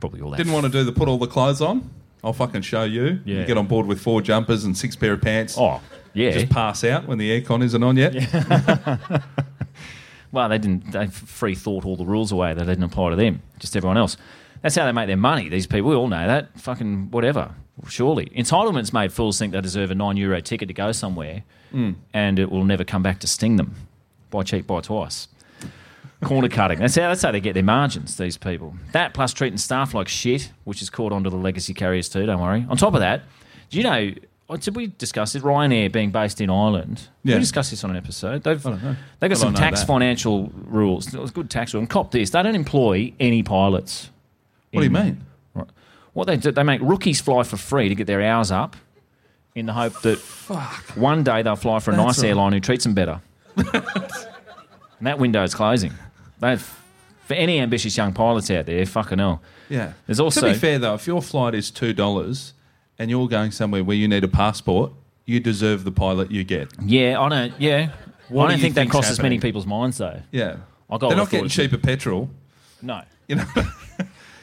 Probably all that. Didn't want to do the put all the clothes on. I'll fucking show you. Yeah. You get on board with four jumpers and six pair of pants. Oh, yeah. Just pass out when the aircon isn't on yet. Well, they didn't. They free thought all the rules away. They didn't apply to them, just everyone else. That's how they make their money. These people, we all know that. Fucking whatever. Surely, entitlements made fools think they deserve a nine euro ticket to go somewhere, Mm. and it will never come back to sting them. Buy cheap, buy twice. Corner cutting. That's how. That's how they get their margins. These people. That plus treating staff like shit, which is caught onto the legacy carriers too. Don't worry. On top of that, do you know? Oh, Did we discuss it? Ryanair being based in Ireland. Yeah. We discussed this on an episode. They've I don't know. they've got some tax that. financial rules. It was good tax rule. And cop this: they don't employ any pilots. What do you mean? Right. What they do, they make rookies fly for free to get their hours up, in the hope that one day they'll fly for a That's nice right. airline who treats them better. and that window is closing. They've for any ambitious young pilots out there, fucking hell. Yeah. There's also to be fair though, if your flight is two dollars and you're going somewhere where you need a passport, you deserve the pilot you get. Yeah, I don't. Yeah, What I do don't you think that think's crosses many happening? people's minds though. Yeah. I got They're what I not getting thought. cheaper petrol. No. You know.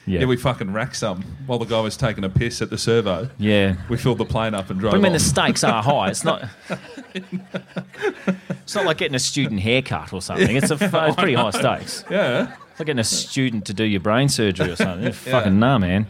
Yeah. yeah. we fucking racked some while the guy was taking a piss at the servo. Yeah. We filled the plane up and drove. But I mean, the off. stakes are high. It's not. it's not like getting a student haircut or something. It's a it's pretty high stakes. Yeah. It's like getting a student to do your brain surgery or something. Fucking nah, man.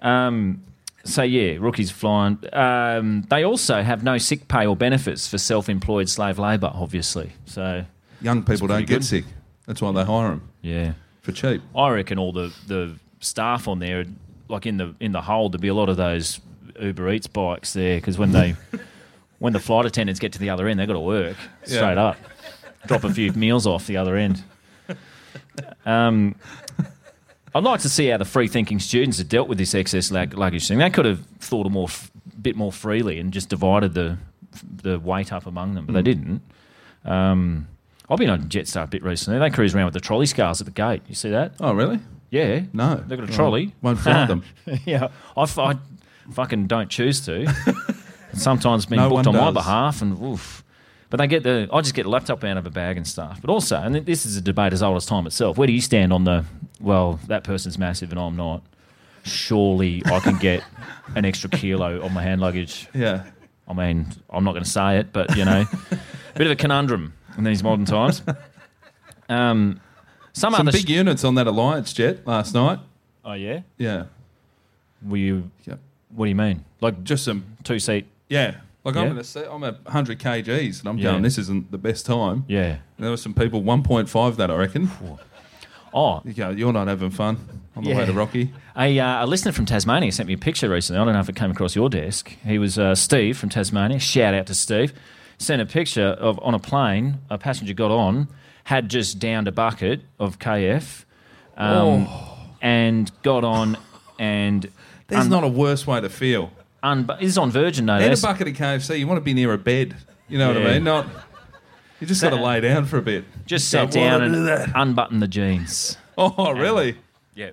Um, so yeah, rookies flying. Um, they also have no sick pay or benefits for self-employed slave labour, obviously. So Young people don't pretty get good. sick. That's why they hire them yeah, for cheap. I reckon all the, the staff on there, like in the in the hold, there'd be a lot of those Uber Eats bikes there because when they when the flight attendants get to the other end, they've got to work Yeah. straight up, drop a few meals off the other end. Um, I'd like to see how the free thinking students have dealt with this excess lug- luggage thing. They could have thought a more f- bit more freely and just divided the the weight up among them, but they Mm. didn't. Um, I've been on Jetstar a bit recently. They cruise around with the trolley scars at the gate. You see that? Oh, really? Yeah. No. They've got a trolley. won't them. yeah. I, f- I fucking don't choose to. Sometimes being No booked on my behalf and oof. But they get the I just get the laptop out of a bag and stuff. But also, and this is a debate as old as time itself. Where do you stand on the well, that person's massive and I'm not? Surely I can get an extra kilo on my hand luggage. Yeah. I mean, I'm not going to say it, but you know, a bit of a conundrum in these modern times. Um, some, Some big units on that Alliance jet last night. oh yeah, Yeah. were you? Yep. What do you mean? Like Just some. two seat? Yeah. Like Yeah. I'm gonna say I'm at 100 kgs and I'm Yeah. going. This isn't the best time. Yeah. And there were some people 1.5 that I reckon. Oh, You go. You're not having fun on the Yeah. way to Rocky. A, uh, a listener from Tasmania sent me a picture recently. I don't know if it came across your desk. He was uh, Steve from Tasmania. Shout out to Steve. Sent a picture of on a plane. A passenger got on, had just downed a bucket of KF, um, and got on and There's un- not a worse way to feel. Un- this is on Virgin. No, Eat a less. bucket of KFC. You want to be near a bed. You know what Yeah. I mean? Not. You just got to lay down for a bit. just Don't down wanna and do that. unbuttoned the jeans. Oh, really? Yeah.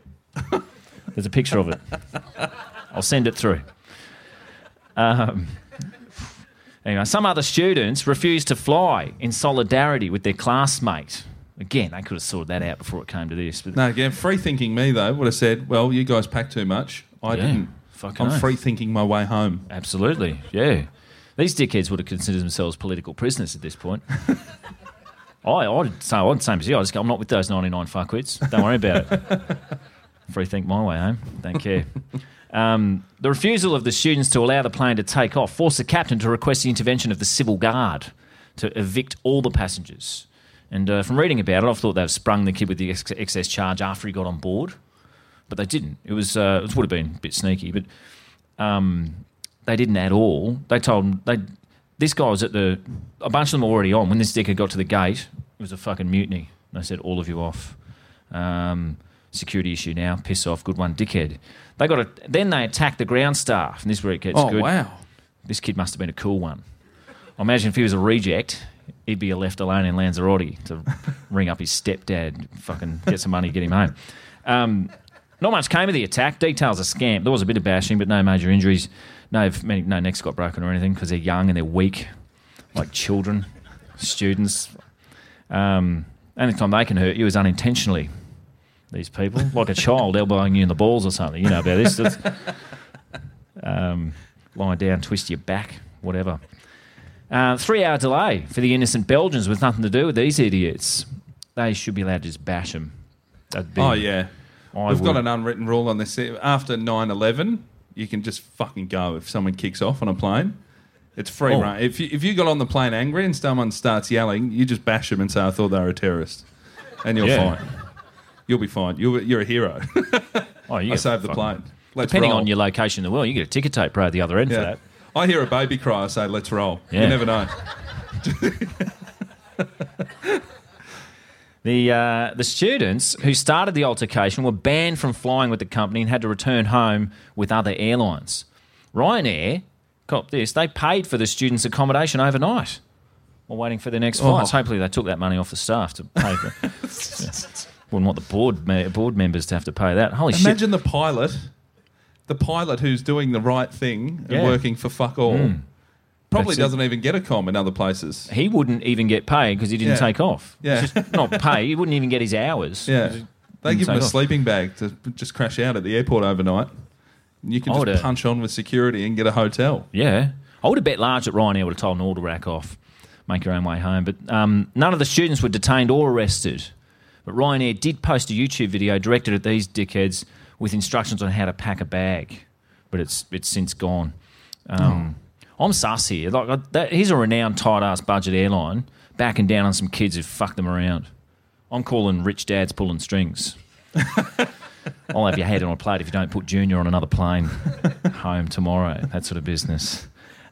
There's a picture of it. I'll send it through. Um, anyway, some other students refused to fly in solidarity with their classmate. Again, they could have sorted that out before it came to this. But No, again, free thinking me though would have said, "Well, you guys packed too much. I Yeah, didn't. Fucking I'm oath. free thinking my way home." Absolutely, yeah. These dickheads would have considered themselves political prisoners at this point. I, I'd say, I'd same as you. I just go, I'm not with those 99 fuckwits. Don't worry about it. Free think my way home. Don't care. Um, the refusal of the students to allow the plane to take off forced the captain to request the intervention of the civil guard to evict all the passengers. And uh, from reading about it, I've thought they've sprung the kid with the ex- excess charge after he got on board, but they didn't. It was uh, it would have been a bit sneaky, but um, they didn't at all. They told they this guy was at the a bunch of them were already on when this dickhead got to the gate. It was a fucking mutiny. They said all of you off. Um, security issue now. Piss off. Good one, dickhead. They got a, then they attacked the ground staff, and this is where it gets Oh, good. wow. This kid must have been a cool one. I imagine if he was a reject, he'd be left alone in Lanzarote to ring up his stepdad, fucking get some money, get him home. Um, not much came of the attack. Details are scant. There was a bit of bashing, but no major injuries. No, many, no necks got broken or anything because they're young and they're weak, like children, students. Um, only time they can hurt you is unintentionally. These people, like a child elbowing you in the balls or something. You know about this. Um, lie down, twist your back, whatever. Uh, three hour delay for the innocent Belgians with nothing to do with these idiots. They should be allowed to just bash them. Oh yeah, I we've got an unwritten rule on this. After 9-11, you can just fucking go if someone kicks off on a plane. It's free Oh. If you, if you got on the plane angry and someone starts yelling, you just bash them and say, "I thought they were a terrorist," and you're Yeah. fine. You'll be fine. You're, you're a hero. Oh, you I get saved the fucking- plane. Let's Depending roll. on your location in the world, you get a ticker tape right at the other end for that. I hear a baby cry. I say, "Let's roll." Yeah. You never know. The uh, the students who started the altercation were banned from flying with the company and had to return home with other airlines. Ryanair, cop this, they paid for the students' accommodation overnight while waiting for their next flights. Oh. Hopefully, they took that money off the staff to pay for. Yeah. Wouldn't want the board me- board members to have to pay that. Holy shit! Imagine the pilot, the pilot who's doing the right thing and Yeah. working for fuck all. Mm. Probably That's doesn't even get a com in other places. He wouldn't even get paid because he didn't Yeah. take off. Yeah. Just not pay. He wouldn't even get his hours. Yeah. Just They didn't give him take a off. sleeping bag to just crash out at the airport overnight. You can I just would've- punch on with security and get a hotel. Yeah. I would have bet large that Ryanair would have told them all to rack off, make your own way home. But um, none of the students were detained or arrested. But Ryanair did post a YouTube video directed at these dickheads with instructions on how to pack a bag. But it's it's since gone. Um, I'm sus here. Like I, that, he's a renowned tight ass budget airline backing down on some kids who fucked them around. I'm calling rich dads pulling strings. I'll have your head on a plate if you don't put Junior on another plane home tomorrow. That sort of business.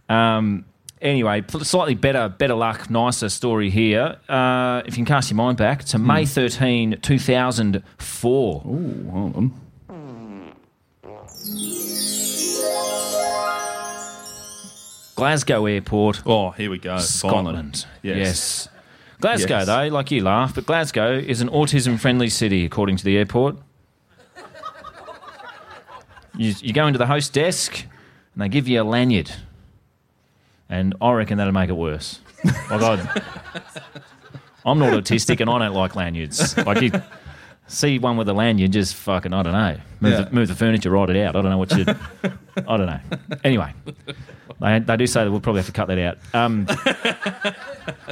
Um, anyway, slightly better, better luck, nicer story here. Uh, if you can cast your mind back to May 13, 2004. Ooh, hold on. Glasgow Airport. Oh, here we go. Scotland. Finally. Yes. Glasgow, Yes. though, like you laugh, but Glasgow is an autism friendly city, according to the airport. you, you go into the host desk and they give you a lanyard. And I reckon that'll make it worse. Like I'd, I'm not autistic and I don't like lanyards. Like you see one with a lanyard, just fucking, I don't know. Move, Yeah. the, move the furniture, write it out. I don't know what you. I don't know. Anyway, they, they do say that we'll probably have to cut that out. Um,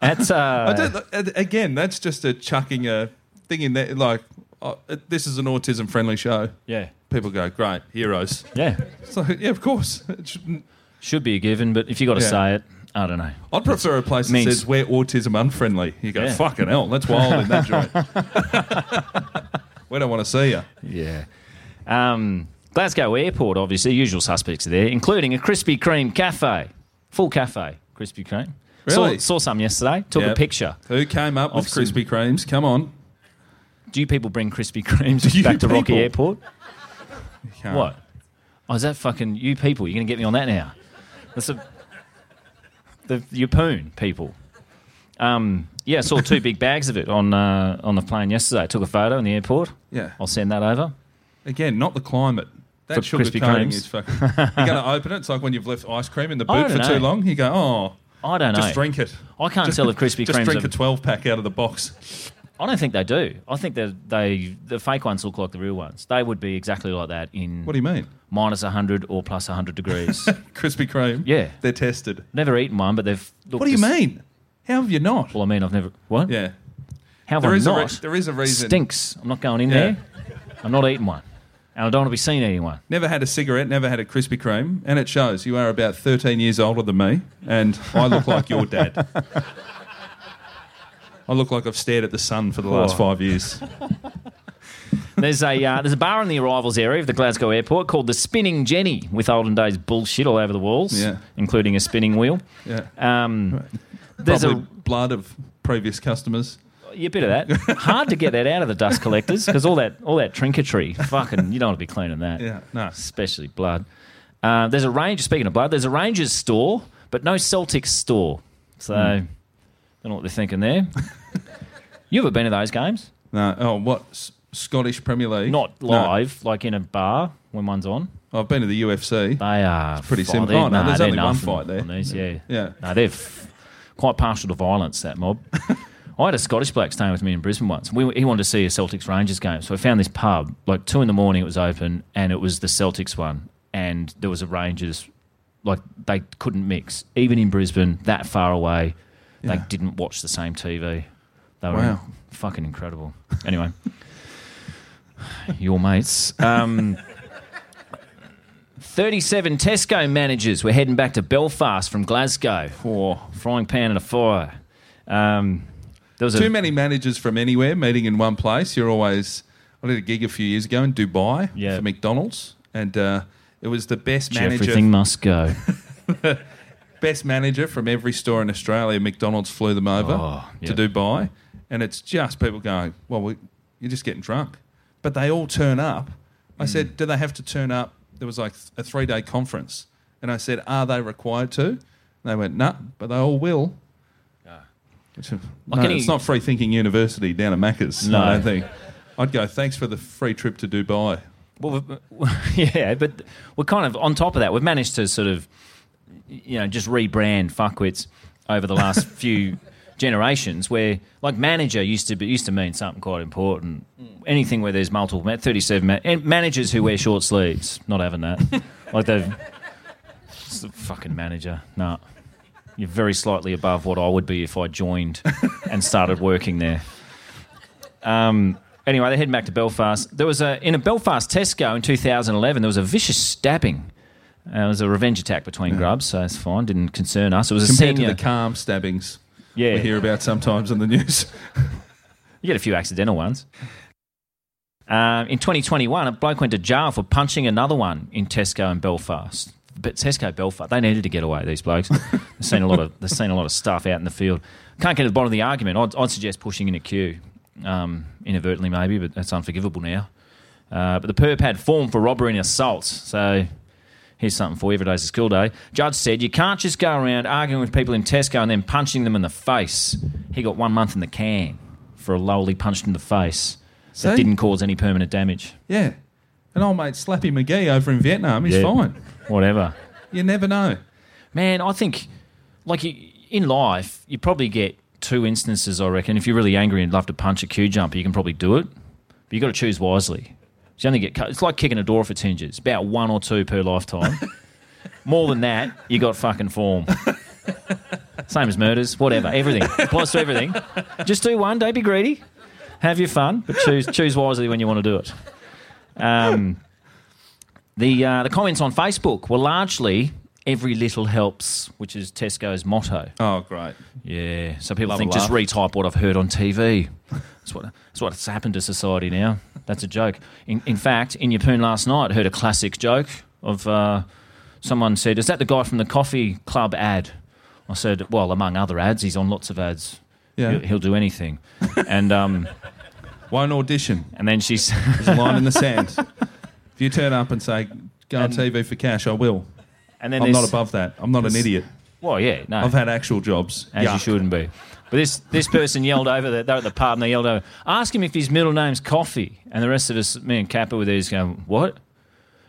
that's uh, I don't, again, that's just a chucking a thing in there. Like, oh, uh, this is an autism friendly show. Yeah. People go, great, heroes. Yeah. So, yeah, of course. It shouldn't- Should be a given, but if you've got to Yeah. say it, I don't know. I'd prefer a place that Means- says we're autism unfriendly. You go, Yeah. fucking hell, that's wild in that joint. we don't want to see you. Yeah. Um, Glasgow Airport, obviously, usual suspects are there, including a Krispy Kreme cafe, full cafe, Krispy Kreme. Really? Saw, saw some yesterday. Took a picture. Who came up with some- Krispy Kremes? Come on. Do you people bring Krispy Kremes back to Rocky? Airport? What? Oh, is that fucking you people? You're going to get me on that now? That's a the Yeppoon people. Um, yeah, I saw two big bags of it on uh, on the plane yesterday. Took a photo in the airport. Yeah. I'll send that over. Again, not the climate. That For sugar Krispy coating is fucking. You're going to open it. It's like when you've left ice cream in the boot for too long. You go, oh, I don't know. just drink it. I can't Just- tell if Krispy Just drink a 12 pack out of the box. I don't think they do. I think that they the fake ones look like the real ones. They would be exactly like that in What do you mean? minus 100 or plus 100 degrees. Krispy Kreme. Yeah. they're tested. never eaten one, but they've. looked What do you mean? How have you not? Well, I mean, I've never. What? Yeah, How have There I is a not? re- there is a reason. Stinks. I'm not going in Yeah. there. I'm not eating one, and I don't want to be seen eating one. never had a cigarette, never had a Krispy Kreme, and it shows. You are about 13 years older than me, and I look like your dad. I look like I've stared at the sun for the last Oh. five years. There's a uh, there's a bar in the arrivals area of the Glasgow airport called the Spinning Jenny, with olden days bullshit all over the walls, Yeah. including a spinning wheel. Yeah, Um, there's probably a blood of previous customers. Yeah, bit of that. Hard to get that out of the dust collectors because all that all that trinketry, fucking, you don't want to be cleaning that. Yeah, no. especially blood. Uh, there's a range. Speaking of blood, there's a Rangers store, but no Celtic store. So, Hmm. don't know what they're thinking there. you ever been to those games? No, oh, what S- Scottish Premier League? Not No. live, like in a bar when one's on. I've been to the UFC. They are pretty fi- simple. they're- Oh, no, nah, there's only one fight there. on These, yeah, Yeah. No, they're f- quite partial to violence. That mob. I had a Scottish bloke staying with me in Brisbane once. We, he wanted to see a Celtics Rangers game, so I found this pub. Like two in the morning, it was open, and it was the Celtics one, and there was a Rangers. Like they couldn't mix, even in Brisbane, that far away. They didn't watch the same TV. They were Wow. fucking incredible. Anyway, your mates. Um, 37 Tesco managers were heading back to Belfast from Glasgow for frying pan and a fire. Um, there was a, Too many managers from anywhere meeting in one place. You're always. I did a gig a few years ago in Dubai Yeah. for McDonald's, and uh, it was the best manager. Everything must go. best manager from every store in Australia. McDonald's flew them over Oh, to. Dubai, and it's just people going, "Well, we, you're just getting drunk," but they all turn up. I Mm. said, "Do they have to turn up?" There was like a three day conference, and I said, "Are they required to?" And they went, "No, but they all will." Which, no, any- it's not free thinking university down at Macca's. No. I don't think. I'd go. Thanks for the free trip to Dubai. Well, yeah, but we're kind of on top of that. We've managed to sort of, you know, just rebrand fuckwits over the last few generations. Where like manager used to be used to mean something quite important. Anything where there's multiple thirty-seven and managers who wear short sleeves, not having that. like they've it's the fucking manager. No, you're very slightly above what I would be if I joined and started working there. Um, anyway, they're heading back to Belfast. There was a in a Belfast Tesco in 2011. There was a vicious stabbing. Uh, it was a revenge attack between grubs, so it's fine. Didn't concern us. It was a senior. to the calm stabbings yeah, we hear about sometimes in the news. you get a few accidental ones. Um, in 2021, a bloke went to jail for punching another one in Tesco in Belfast. But Tesco Belfast, they needed to get away. These blokes, they've seen a lot of they've seen a lot of stuff out in the field. Can't get to the bottom of the argument. I'd, I'd suggest pushing in a queue, um, inadvertently maybe, but that's unforgivable now. Uh, but the perp had form for robbery and assault, so here's something for you. Every day's a school day. Judge said you can't just go around arguing with people in Tesco and then punching them in the face. He got one month in the can for a lowly punched in the face that didn't cause any permanent damage. Yeah. And old mate Slappy McGee over in Vietnam, he's Yeah. fine. Whatever. You never know. Man, I think, like in life, you probably get two instances. I reckon if you're really angry and love to punch a queue jumper, you can probably do it. But you've got to choose wisely. You only get cut. It's like kicking a door if it's hinges. About one or two per lifetime. More than that, you got fucking form. Same as murders, whatever. Everything applies to everything. Just do one. Don't be greedy. Have your fun, but choose choose wisely when you want to do it. Um, the uh, the comments on Facebook were largely "every little helps," which is Tesco's motto. Oh, great. Yeah, so people Love think just retype what I've heard on TV. That's what that's what's happened to society now. That's a joke. In, in fact, in Yeppoon last night, I heard a classic joke of uh, someone said, "Is that the guy from the coffee club ad?" I said, "Well, among other ads, he's on lots of ads. Yeah. He'll, he'll do anything." and um, Won't audition. and then she's There's a line in the sand. If you turn up and say, go on And- TV for cash, I will. and then I'm not above that. I'm not an idiot. Well, yeah, no. I've had actual jobs. as you Yuck. shouldn't be. But this this person yelled over that they're at the pub and they yelled over, ask him if his middle name's Coffee. And the rest of us, me and Kappa, were there just going, what?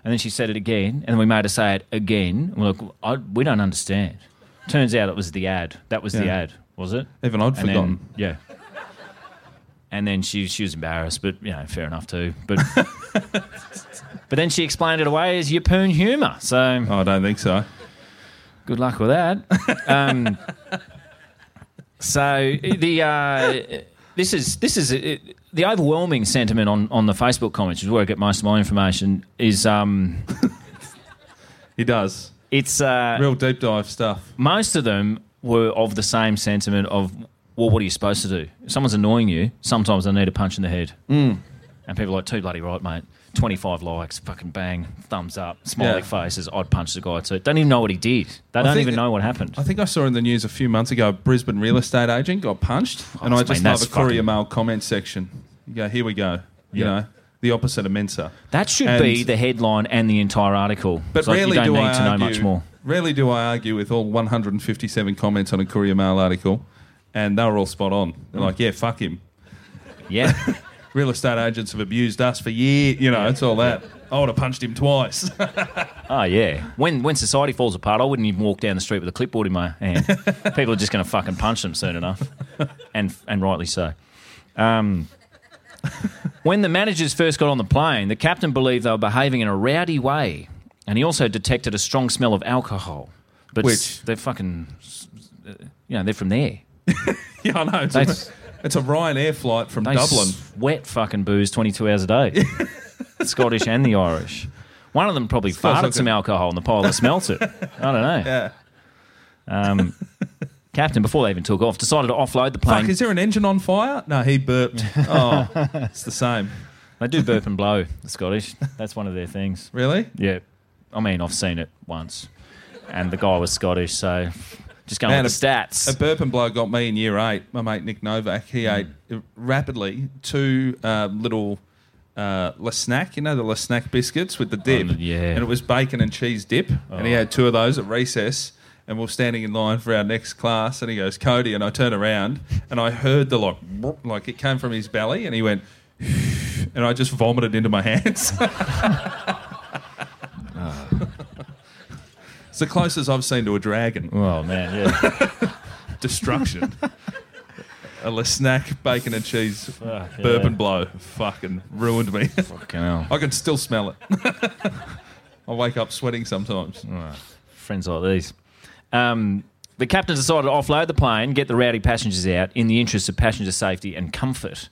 And then she said it again, and then we made her say it again. And we're like, I, we don't understand. Turns out it was the ad. That was the Yeah. ad, was it? Even I'd And then- forgotten. yeah. And then she she was embarrassed, but you know, fair enough too. But but then she explained it away as Yeppoon humour. So I don't think so. Good luck with that. Um, so the uh, this is this is uh, the overwhelming sentiment on, on the Facebook comments, which is where I get most of my information. Is um, He does. it's uh, Real deep dive stuff. most of them were of the same sentiment of well, what are you supposed to do? If someone's annoying you, sometimes they need a punch in the head. Mm. And people are like, too bloody right, mate. 25 likes, fucking bang, thumbs up, smiley Yeah. faces. I'd punch the guy too. Don't even know what he did. They I don't think even that- know what happened. I think I saw in the news a few months ago a Brisbane real estate agent got punched. Oh, and I just mean, love that's a Courier fucking- Mail comment section. You go, here we go. You Yeah. know, the opposite of Mensa. That should And- be the headline and the entire article. But It's like rarely you don't do need I to know argue, much more. Rarely do I argue with all 157 comments on a Courier Mail article, and they were all spot on. They're mm. like, yeah, fuck him. Yeah. Real estate agents have abused us for years. You know, it's all that. I would have punched him twice. oh yeah. When when society falls apart, I wouldn't even walk down the street with a clipboard in my hand. People are just going to fucking punch them soon enough, and and rightly so. Um, when the managers first got on the plane, the captain believed they were behaving in a rowdy way, and he also detected a strong smell of alcohol. But Which? they're fucking, uh, you know, they're from there. yeah, I know. It's, it's a Ryanair flight from They Dublin. Wet fucking booze 22 hours a day. Scottish and the Irish. One of them probably Smells farted some alcohol and the pilot smelt it. I don't know. Yeah. Um, captain, before they even took off, decided to offload the plane. Fuck, is there an engine on fire? No, he burped. Oh, it's the same. They do burp and blow, the Scottish. That's one of their things. Really? Yeah. I mean, I've seen it once. And the guy was Scottish, so just going Man, with the stats. A burp and blow got me in year eight. My mate Nick Novak, he ate rapidly two um, little uh, Le Snack, you know, the Le Snack biscuits with the dip. Oh, yeah. And it was bacon and cheese dip. And he Oh. had two of those at recess. And we we're standing in line for our next class. And he goes, Cody. And I turn around and I heard the like, like it came from his belly. And he went, and I just vomited into my hands. It's the closest I've seen to a dragon. Oh, man, yeah. Destruction. a Le snack, bacon and cheese, Fuck, burp yeah. blow. Fucking ruined me. Fucking hell. I can still smell it. I wake up sweating sometimes. friends like these. Um, the captain decided to offload the plane, get the rowdy passengers out in the interest of passenger safety and comfort.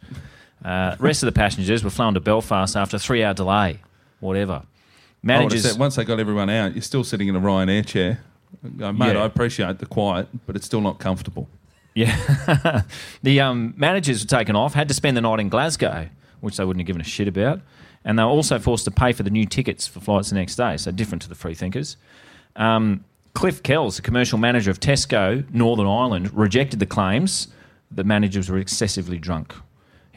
Uh, rest of the passengers were flown to Belfast after a three-hour delay. Whatever. I Managers. said, once they got everyone out, you're still sitting in a Ryanair chair. Mate, Yeah. I appreciate the quiet, but it's still not comfortable. Yeah. the um, managers were taken off, had to spend the night in Glasgow, which they wouldn't have given a shit about. And they were also forced to pay for the new tickets for flights the next day, so different to the free thinkers. Um, Cliff Kells, the commercial manager of Tesco, Northern Ireland, rejected the claims that managers were excessively drunk.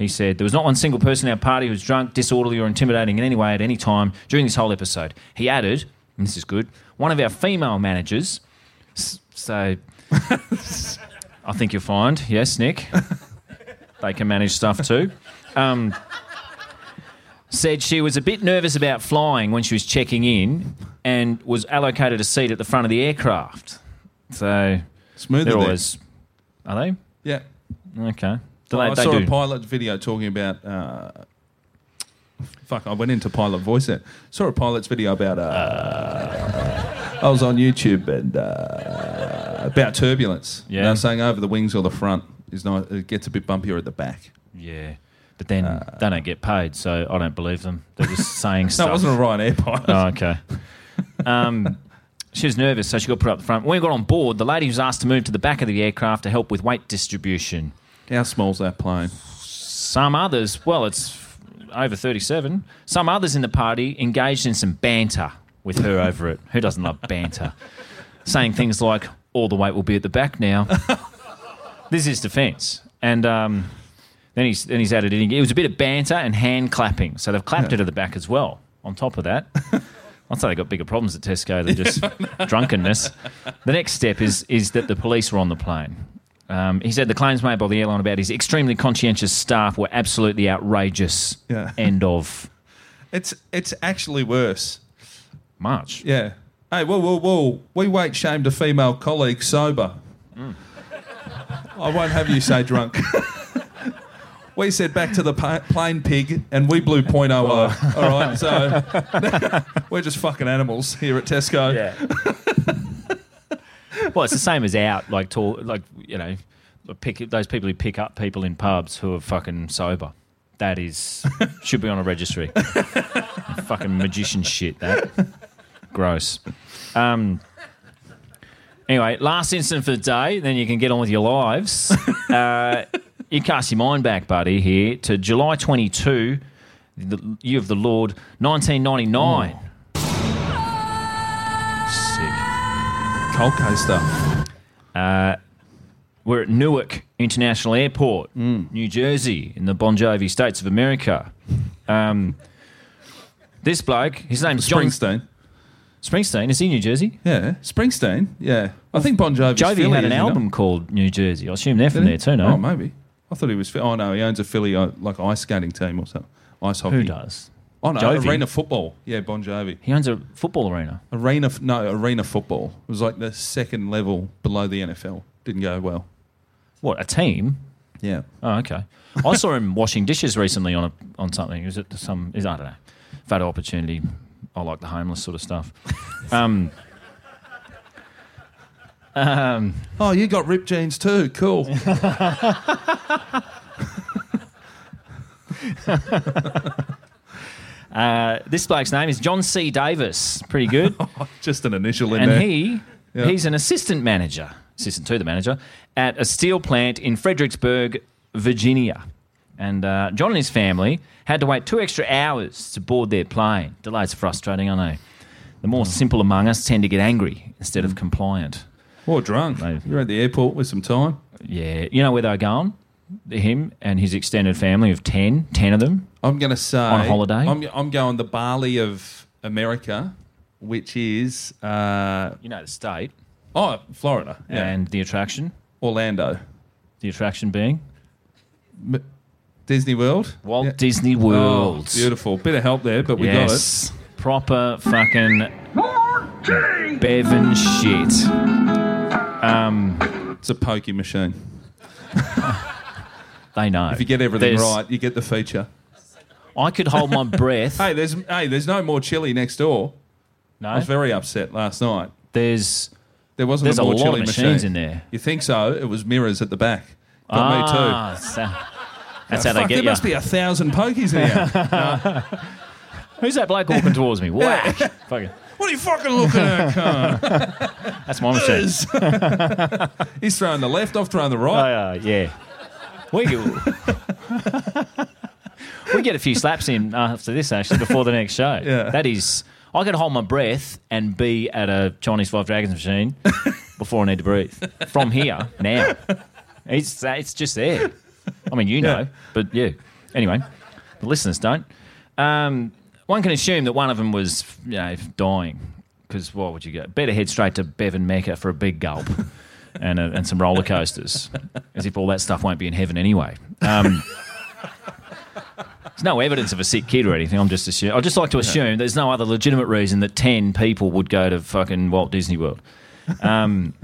He said, There was not one single person in our party who was drunk, disorderly, or intimidating in any way at any time during this whole episode. He added, and this is good, one of our female managers, so I think you'll find, yes, Nick, they can manage stuff too. Um, said she was a bit nervous about flying when she was checking in and was allocated a seat at the front of the aircraft. So Smoother they're always are they? Yeah. Okay. I saw do. a pilot video talking about. Uh, fuck, I went into pilot voice there. Saw a pilot's video about. Uh, I was on YouTube and uh, about turbulence. Yeah. They're saying over the wings or the front is not. It gets a bit bumpier at the back. Yeah. But then they don't get paid, so I don't believe them. They're just saying No, stuff. it wasn't a Ryanair pilot. Oh, okay. Um, she was nervous, so she got put up the front. When we got on board, the lady was asked to move to the back of the aircraft to help with weight distribution. How small's that plane? Some others, well, it's over 37. Some others in the party engaged in some banter with her over it. Who doesn't love banter? Saying things like, all the weight will be at the back now. this is defence. And um, then, he's, then he's added in, it was a bit of banter and hand clapping. So they've clapped it at the back as well, on top of that. I'd say they got bigger problems at Tesco than just drunkenness. The next step is is that the police were on the plane. Um, he said the claims made by the airline about his extremely conscientious staff were absolutely outrageous. Yeah. End of It's it's actually worse. March. Yeah. Hey, whoa, whoa, whoa! We weight shamed a female colleague sober. Mm. I won't have you say drunk. we said back to the pa- plain pig, and we blew point oh oh. All right, so we're just fucking animals here at Tesco. Yeah well, it's the same as out, like tall, like you know, pick those people who pick up people in pubs who are fucking sober. That is should be on a registry. fucking magician shit. That gross. Um, anyway, last incident for the day. Then you can get on with your lives. Uh, you cast your mind back, buddy, here to July 22, the year of the Lord, 1999. Coast coaster. Uh, we're at Newark International Airport, mm. New Jersey, in the Bon Jovi states of America. Um, this bloke, his name's John Springsteen. Springsteen is he New Jersey? Yeah, Springsteen. Yeah, I think Bon Jovi. Jovi Philly, had an album know? called New Jersey. I assume they're from there too. No, oh maybe. I thought he was. Oh no, he owns a Philly uh, like ice skating team or something. Ice hockey. Who does? Oh no, Jovi? arena football. Yeah, Bon Jovi. He owns a football arena. Arena, f- no, arena football. It was like the second level below the NFL. Didn't go well. What, a team? Yeah. Oh, okay. I saw him washing dishes recently on a, on something. Is it some? Is I don't know. Photo opportunity. I like the homeless sort of stuff. Um, um, Oh, you got ripped jeans too. Cool. uh, this bloke's name is John C. Davis. Pretty good. Just an initial in and there. he Yeah. he's an assistant manager, assistant to the manager at a steel plant in Fredericksburg, Virginia. And uh, John and his family had to wait two extra hours to board their plane. Delays are frustrating, I know. The more simple among us tend to get angry instead of compliant. Or drunk. You're at the airport with some time. Yeah, you know where they were going? Him and his extended family of 10, 10 of them. I'm going to say On holiday? I'm, I'm going the Bali of America, which is uh, You know the state. oh Florida yeah. And the attraction? Orlando, The attraction being? M- Disney World. Walt Yeah. Disney World. Oh, beautiful. Bit of help there, but we got it. yes. Proper fucking Bevan shit. Um, got it. It's a pokey machine. they know. If you get everything There's- right, you get the feature. I could hold my breath. Hey, there's hey, there's no more chili next door. I No, was very upset last night. there's There wasn't There's a a more lot chili of machine machines in there. You think so? It was mirrors at the back. Got ah, me too. so- that's Ah, how they fuck, get there you. must be a thousand pokies in here. Who's that bloke walking towards me? Whack! Fucking- what are you fucking looking at? cunt? that's my machine. He's throwing the left, I've thrown the Oh, right. yeah, yeah. We we get a few slaps in after this actually before the next show. Yeah. That is, I could hold my breath and be at a Chinese Five Dragons machine before I need to breathe. From here now, it's it's just there. I mean, you know, Yeah. but yeah. Anyway, the listeners don't. Um, one can assume that one of them was, you know, dying because what would you go? Better head straight to Bevan Mecca for a big gulp and a, and some roller coasters, as if all that stuff won't be in heaven anyway. Um, there's no evidence of a sick kid or anything. I'm just assuming. I just like to assume there's no other legitimate reason that ten people would go to fucking Walt Disney World. Um,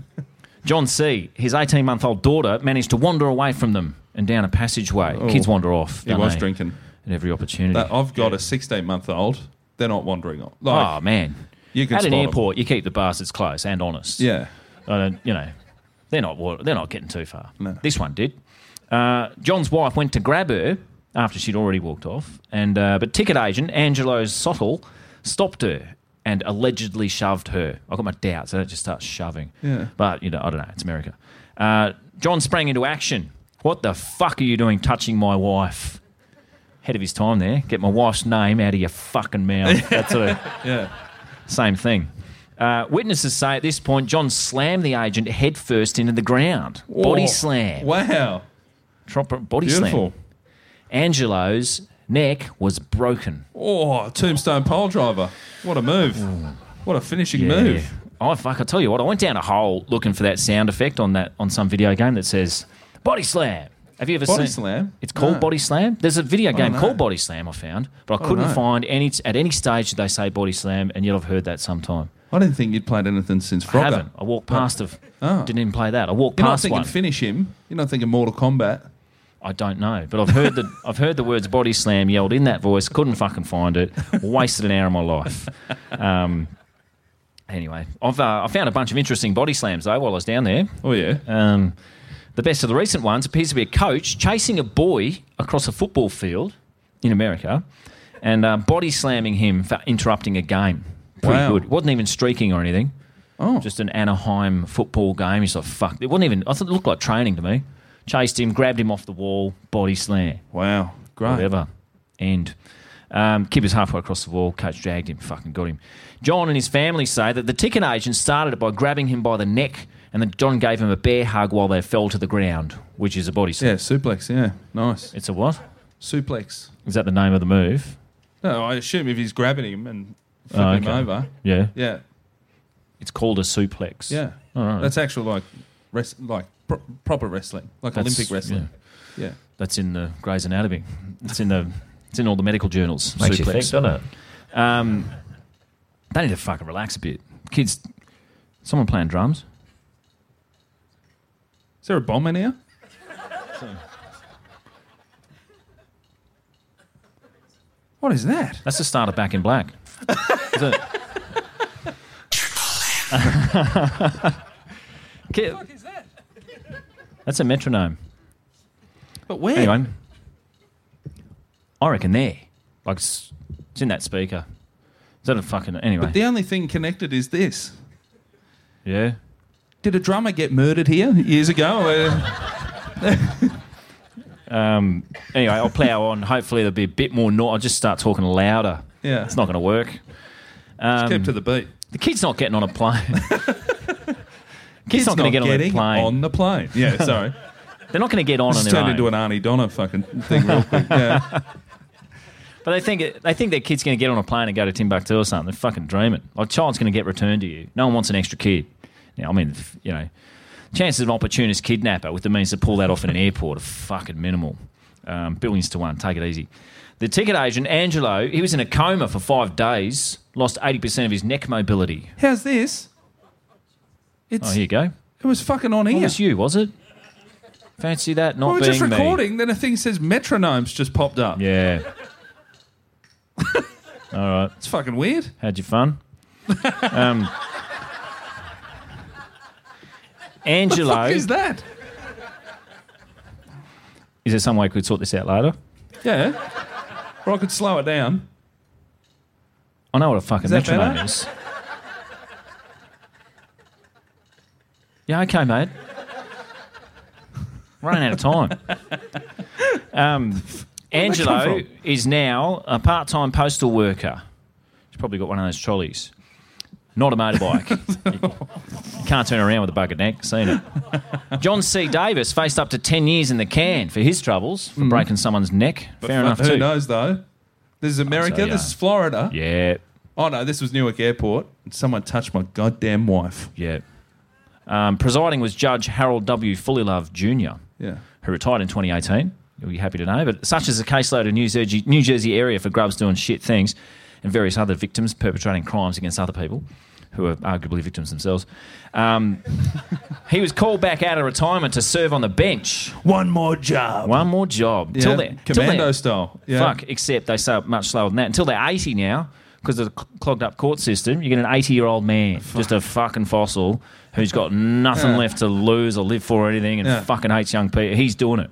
John C. His 18 month old daughter managed to wander away from them and down a passageway. Oh. Kids wander off. He was they, drinking. at every opportunity. But I've got a 16 month old. They're not wandering off. Like, oh man! you can At an airport, you keep the bastards close and honest. Yeah. I don't, you know, they're not they're not getting too far. No. This one did. Uh, John's wife went to grab her after she'd already walked off, and uh, but ticket agent Angelo Sottle stopped her and allegedly shoved her. I got my doubts. I don't just start shoving. Yeah. But you know, I don't know. It's America. Uh, John sprang into action. What the fuck are you doing, touching my wife? Head of his time there. Get my wife's name out of your fucking mouth. That's sort of Yeah. same thing. Uh, witnesses say at this point, John slammed the agent headfirst into the ground. Body slam. Wow. Proper body Beautiful. slam. Angelo's neck was broken. Oh, tombstone pole driver. What a move. What a finishing Yeah. move. Oh fuck! I tell you what, I went down a hole looking for that sound effect on that on some video game that says "body slam." Have you ever seen Body seen? slam? It's called No. Body Slam. There's a video game no. called Body Slam I found, but I Oh, couldn't no. find any at any stage did they say Body Slam, and yet I've heard that sometime. I didn't think you'd played anything since I haven't. I walked past of. Oh. Didn't even play that. I walked You're not past thinking one. finish him. You're not thinking Mortal Kombat. I don't know, but I've heard the I've heard the words body slam yelled in that voice. Couldn't fucking find it. Wasted an hour of my life. Um, anyway, I've uh, I found a bunch of interesting body slams though while I was down there. Oh yeah. Um, the best of the recent ones appears to be a coach chasing a boy across a football field in America and uh, body slamming him for interrupting a game. Pretty Wow. good. Wasn't even streaking or anything. Oh. Just an Anaheim football game. He's like, fuck. It wasn't even, I thought it looked like training to me. Chased him, grabbed him off the wall, body slam. Wow. Great. Whatever. End. Um, was halfway across the wall. Coach dragged him, fucking got him. John and his family say that the ticket agent started it by grabbing him by the neck and then John gave him a bear hug while they fell to the ground, which is a body slam. Yeah, suplex. Yeah, nice. It's a what? Suplex. Is that the name of the move? No, I assume if he's grabbing him and Oh, flipping him over. Yeah. Yeah. It's called a suplex. Yeah. All right. That's actual like, res- like pro- proper wrestling, like That's- Olympic wrestling. Yeah. That's in the Grey's Anatomy. It's in the it's in all the medical journals. Makes you suplex. think, doesn't it? Um, they need to fucking relax a bit. Kids, someone playing drums. Is there a bomb in here? What is that? That's the start of Back in Black. Is it? Kid- That's a metronome. But where? Anyway, I reckon there. Like it's, it's in that speaker. Is that a fucking anyway? But the only thing connected is this. yeah. Did a drummer get murdered here years ago? Uh, Um, anyway, I'll plough on. Hopefully, there'll be a bit more. No- I'll just start talking louder. Yeah. it's not going to work. Um, to the beat. the kid's not getting on a plane. kid's Kids not going to get on a plane. on the plane. Yeah, sorry. They're not going to get on this on has their turned own. into an Arnie Donna fucking thing real quick. Yeah. But they think it, they think their kid's going to get on a plane and go to Timbuktu or something. They're fucking dreaming. Like child's going to get returned to you. No one wants an extra kid. Now, I mean, you know, chances of an opportunist kidnapper with the means to pull that off in an airport are fucking minimal. Um, billions to one. Take it easy. The ticket agent Angelo, he was in a coma for five days. Lost eighty percent of his neck mobility. How's this? It's, Oh, here you go. It was fucking on here. it was you, was it? Fancy that not we were being just me. recording, then a thing says metronomes just popped up. Yeah. All right. It's fucking weird. Had you fun? um, Angelo. What is that? Is there some way we could sort this out later? Yeah. Or I could slow it down. I know what a fucking Is that metronome better? is. Yeah, okay, mate. Running out of time. Um, Angelo is now a part-time postal worker. He's probably got one of those trolleys. Not a motorbike. you can't turn around with a bucket neck. Seen it. John C. Davis faced up to 10 years in the can for his troubles for breaking someone's neck. Mm. But Fair enough, Who too. knows, though? This is America. This is Florida. Yeah, Oh, no, this was Newark Airport. Someone touched my goddamn wife. yeah. Um, presiding was Judge Harold W. Fullilove Jr., Yeah. who retired in 2018. You'll be happy to know. But such is the caseload of New Jersey, New Jersey area for grubs doing shit things and various other victims perpetrating crimes against other people who are arguably victims themselves. Um, he was called back out of retirement to serve on the bench. One more job. One more job. Yeah. Till they're- till Commando they're- style. Yeah. Fuck, except they say it much slower than that. Until they're 80 now, because of the clogged up court system, you get an 80 year old man, just a fucking fossil, who's got nothing Yeah. left to lose or live for or anything and Yeah. fucking hates young people. He's doing it.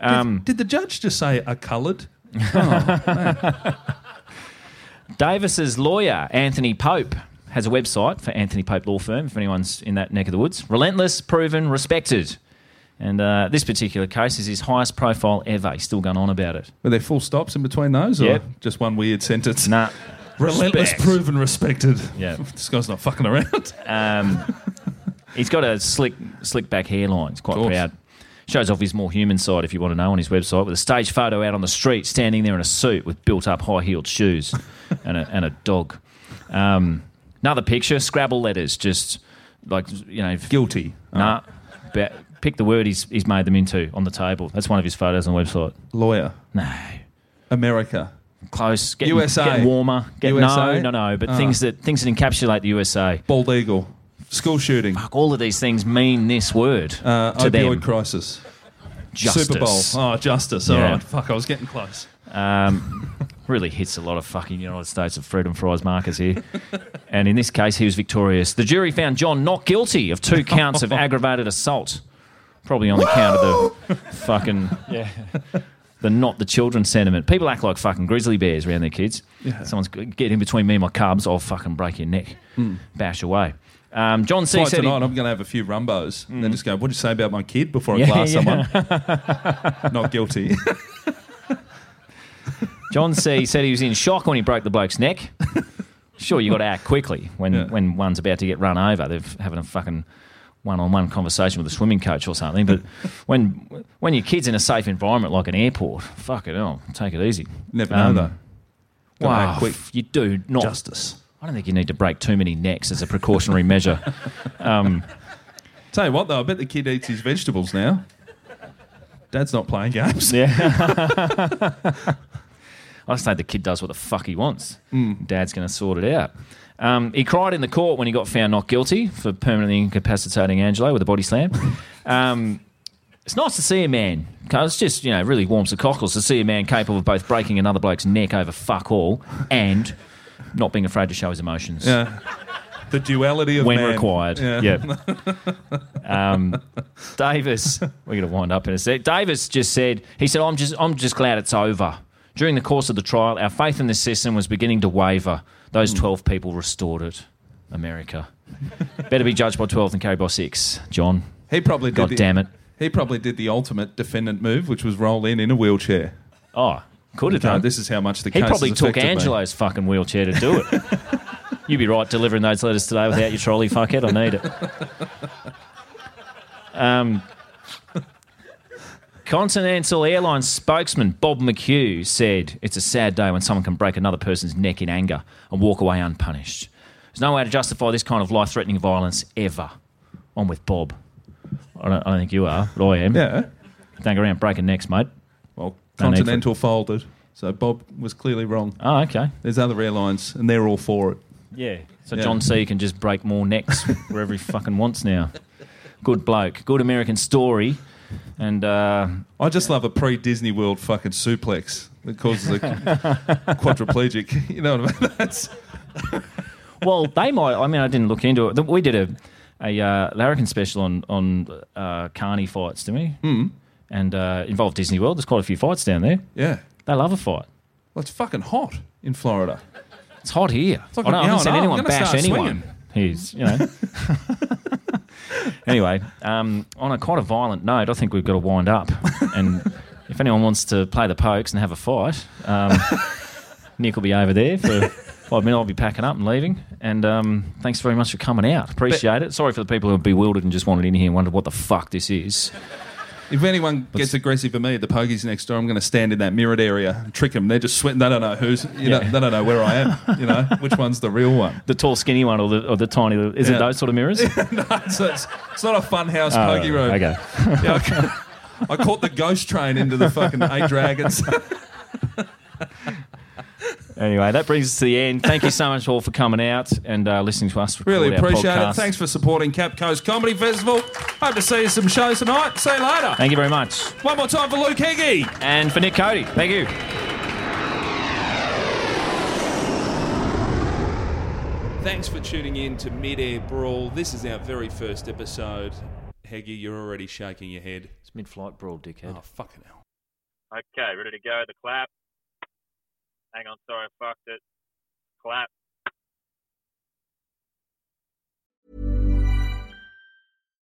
Um, Did the judge just say a coloured? Davis's lawyer, Anthony Pope, has a website for Anthony Pope Law Firm, if anyone's in that neck of the woods. Relentless, proven, respected. And uh, this particular case is his highest profile ever. He's still going on about it. Were there full stops in between those, or Yep. just one weird sentence? Nah. Relentless, Respect. proven, respected. Yeah. this guy's not fucking around. Um, he's got a slick, slick back hairline. He's quite proud. Shows off his more human side, if you want to know, on his website, with a stage photo out on the street, standing there in a suit with built-up high-heeled shoes and a, and a dog. Um, another picture, Scrabble letters, just like you know, Guilty. Nah, ba- pick the word he's he's made them into on the table. That's one of his photos on the website. Lawyer. No, America. close. Getting, USA. getting warmer. Get, USA? No, no, no. But Oh. things that things that encapsulate the USA. Bald eagle. School shooting. Fuck, all of these things mean this word Uh, to opioid them. crisis. Justice. Super Bowl. Oh, justice. All Yeah. right. Fuck, I was getting close. Um, really hits a lot of fucking United States of freedom fries markers here. and in this case, he was victorious. The jury found John not guilty of two counts of aggravated assault. Probably on the count of the fucking yeah, the not the children sentiment. People act like fucking grizzly bears around their kids. Yeah. Someone's get in between me and my cubs, I'll fucking break your neck, Mm. bash away. Um, John C Like said he- tonight, I'm going to have a few rumbos and then just go, what did you say about my kid before I Yeah, glass yeah. someone? Not guilty. John C said he was in shock when he broke the bloke's neck. Sure, you got to act quickly when, when one's about to get run over. They're having a fucking one-on-one conversation with a swimming coach or something. But when when your kid's in a safe environment like an airport, fuck it, oh, take it easy. Never know, though. Wow, you do not Justice. I don't think you need to break too many necks as a precautionary measure. Um, Tell you what, though, I bet the kid eats his vegetables now. Dad's not playing games. Yeah. I say the kid does what the fuck he wants. Mm. Dad's going to sort it out. Um, he cried in the court when he got found not guilty for permanently incapacitating Angelo with a body slam. Um, it's nice to see a man. 'cause It's just, you know, really warms the cockles to see a man capable of both breaking another bloke's neck over fuck all and not being afraid to show his emotions. Yeah. The duality of when man. required. Yeah. Yeah. um, Davis, we're going to wind up in a sec. Davis just said, he said, I'm just, I'm just glad it's over. During the course of the trial, our faith in the system was beginning to waver. Those 12 people restored it. America. Better be judged by 12 than carried by 6. John. He probably did God the, damn it. He probably did the ultimate defendant move, which was roll in in a wheelchair. Oh, could have No, done. this is how much the He case probably took affected me. Angelo's fucking wheelchair to do it. You'd be right delivering those letters today without your trolley, fuckhead. I need it. Um, Continental Airlines spokesman Bob McHugh said it's a sad day when someone can break another person's neck in anger and walk away unpunished. There's no way to justify this kind of life threatening violence ever. I'm with Bob. I don't, I don't think you are, but I am. Yeah. Don't go around breaking necks, mate. Well, No. Continental folded, so Bob was clearly wrong. Oh, okay. There's other airlines, and they're all for it. Yeah. So Yeah. John C can just break more necks wherever he fucking wants now. Good bloke. Good American story. And uh, I just love a pre-Disney World fucking suplex that causes a quadriplegic. You know what I mean? That's well, they might. I mean, I didn't look into it. We did a a uh, larrikin special on on uh, carny fights, didn't we? Mm. And uh, involved Disney World. There's quite a few fights down there. yeah. They love a fight. Well, it's fucking hot in Florida. It's hot here. like I, don't, I yeah, haven't seen anyone bash anyone. swinging. He's, you know. anyway, um, on a quite a violent note, I think we've got to wind up. And if anyone wants to play the pokes and have a fight, um, Nick will be over there for five minutes. I'll be packing up and leaving. And um, thanks very much for coming out. Appreciate it. Sorry for the people who are bewildered and just wanted in here and wondered what the fuck this is. If anyone gets aggressive at me at the pokies next door, I'm going to stand in that mirrored area and trick them. They're just sweating. They don't know who's. You know, Yeah. they don't know where I am. You know, which one's the real one? The tall, skinny one or the, or the tiny? Is it those sort of mirrors? no, it's, it's, it's not a fun house Oh, pokey room. okay. Yeah, I, I caught the ghost train into the fucking eight dragons. Anyway, that brings us to the end. Thank you so much all for coming out and uh, listening to us. really record our appreciate it. Thanks for supporting Cap Coast Comedy Festival. Hope to see you some shows tonight. See you later. Thank you very much. One more time for Luke Heggie. And for Nick Cody. Thank you. Thanks for tuning in to Mid Air Brawl. This is our very first episode. Heggie, you're already shaking your head. It's mid flight brawl, dickhead. Oh, fucking hell. Okay, ready to go. The clap. Hang on, sorry, I fucked it. Clap.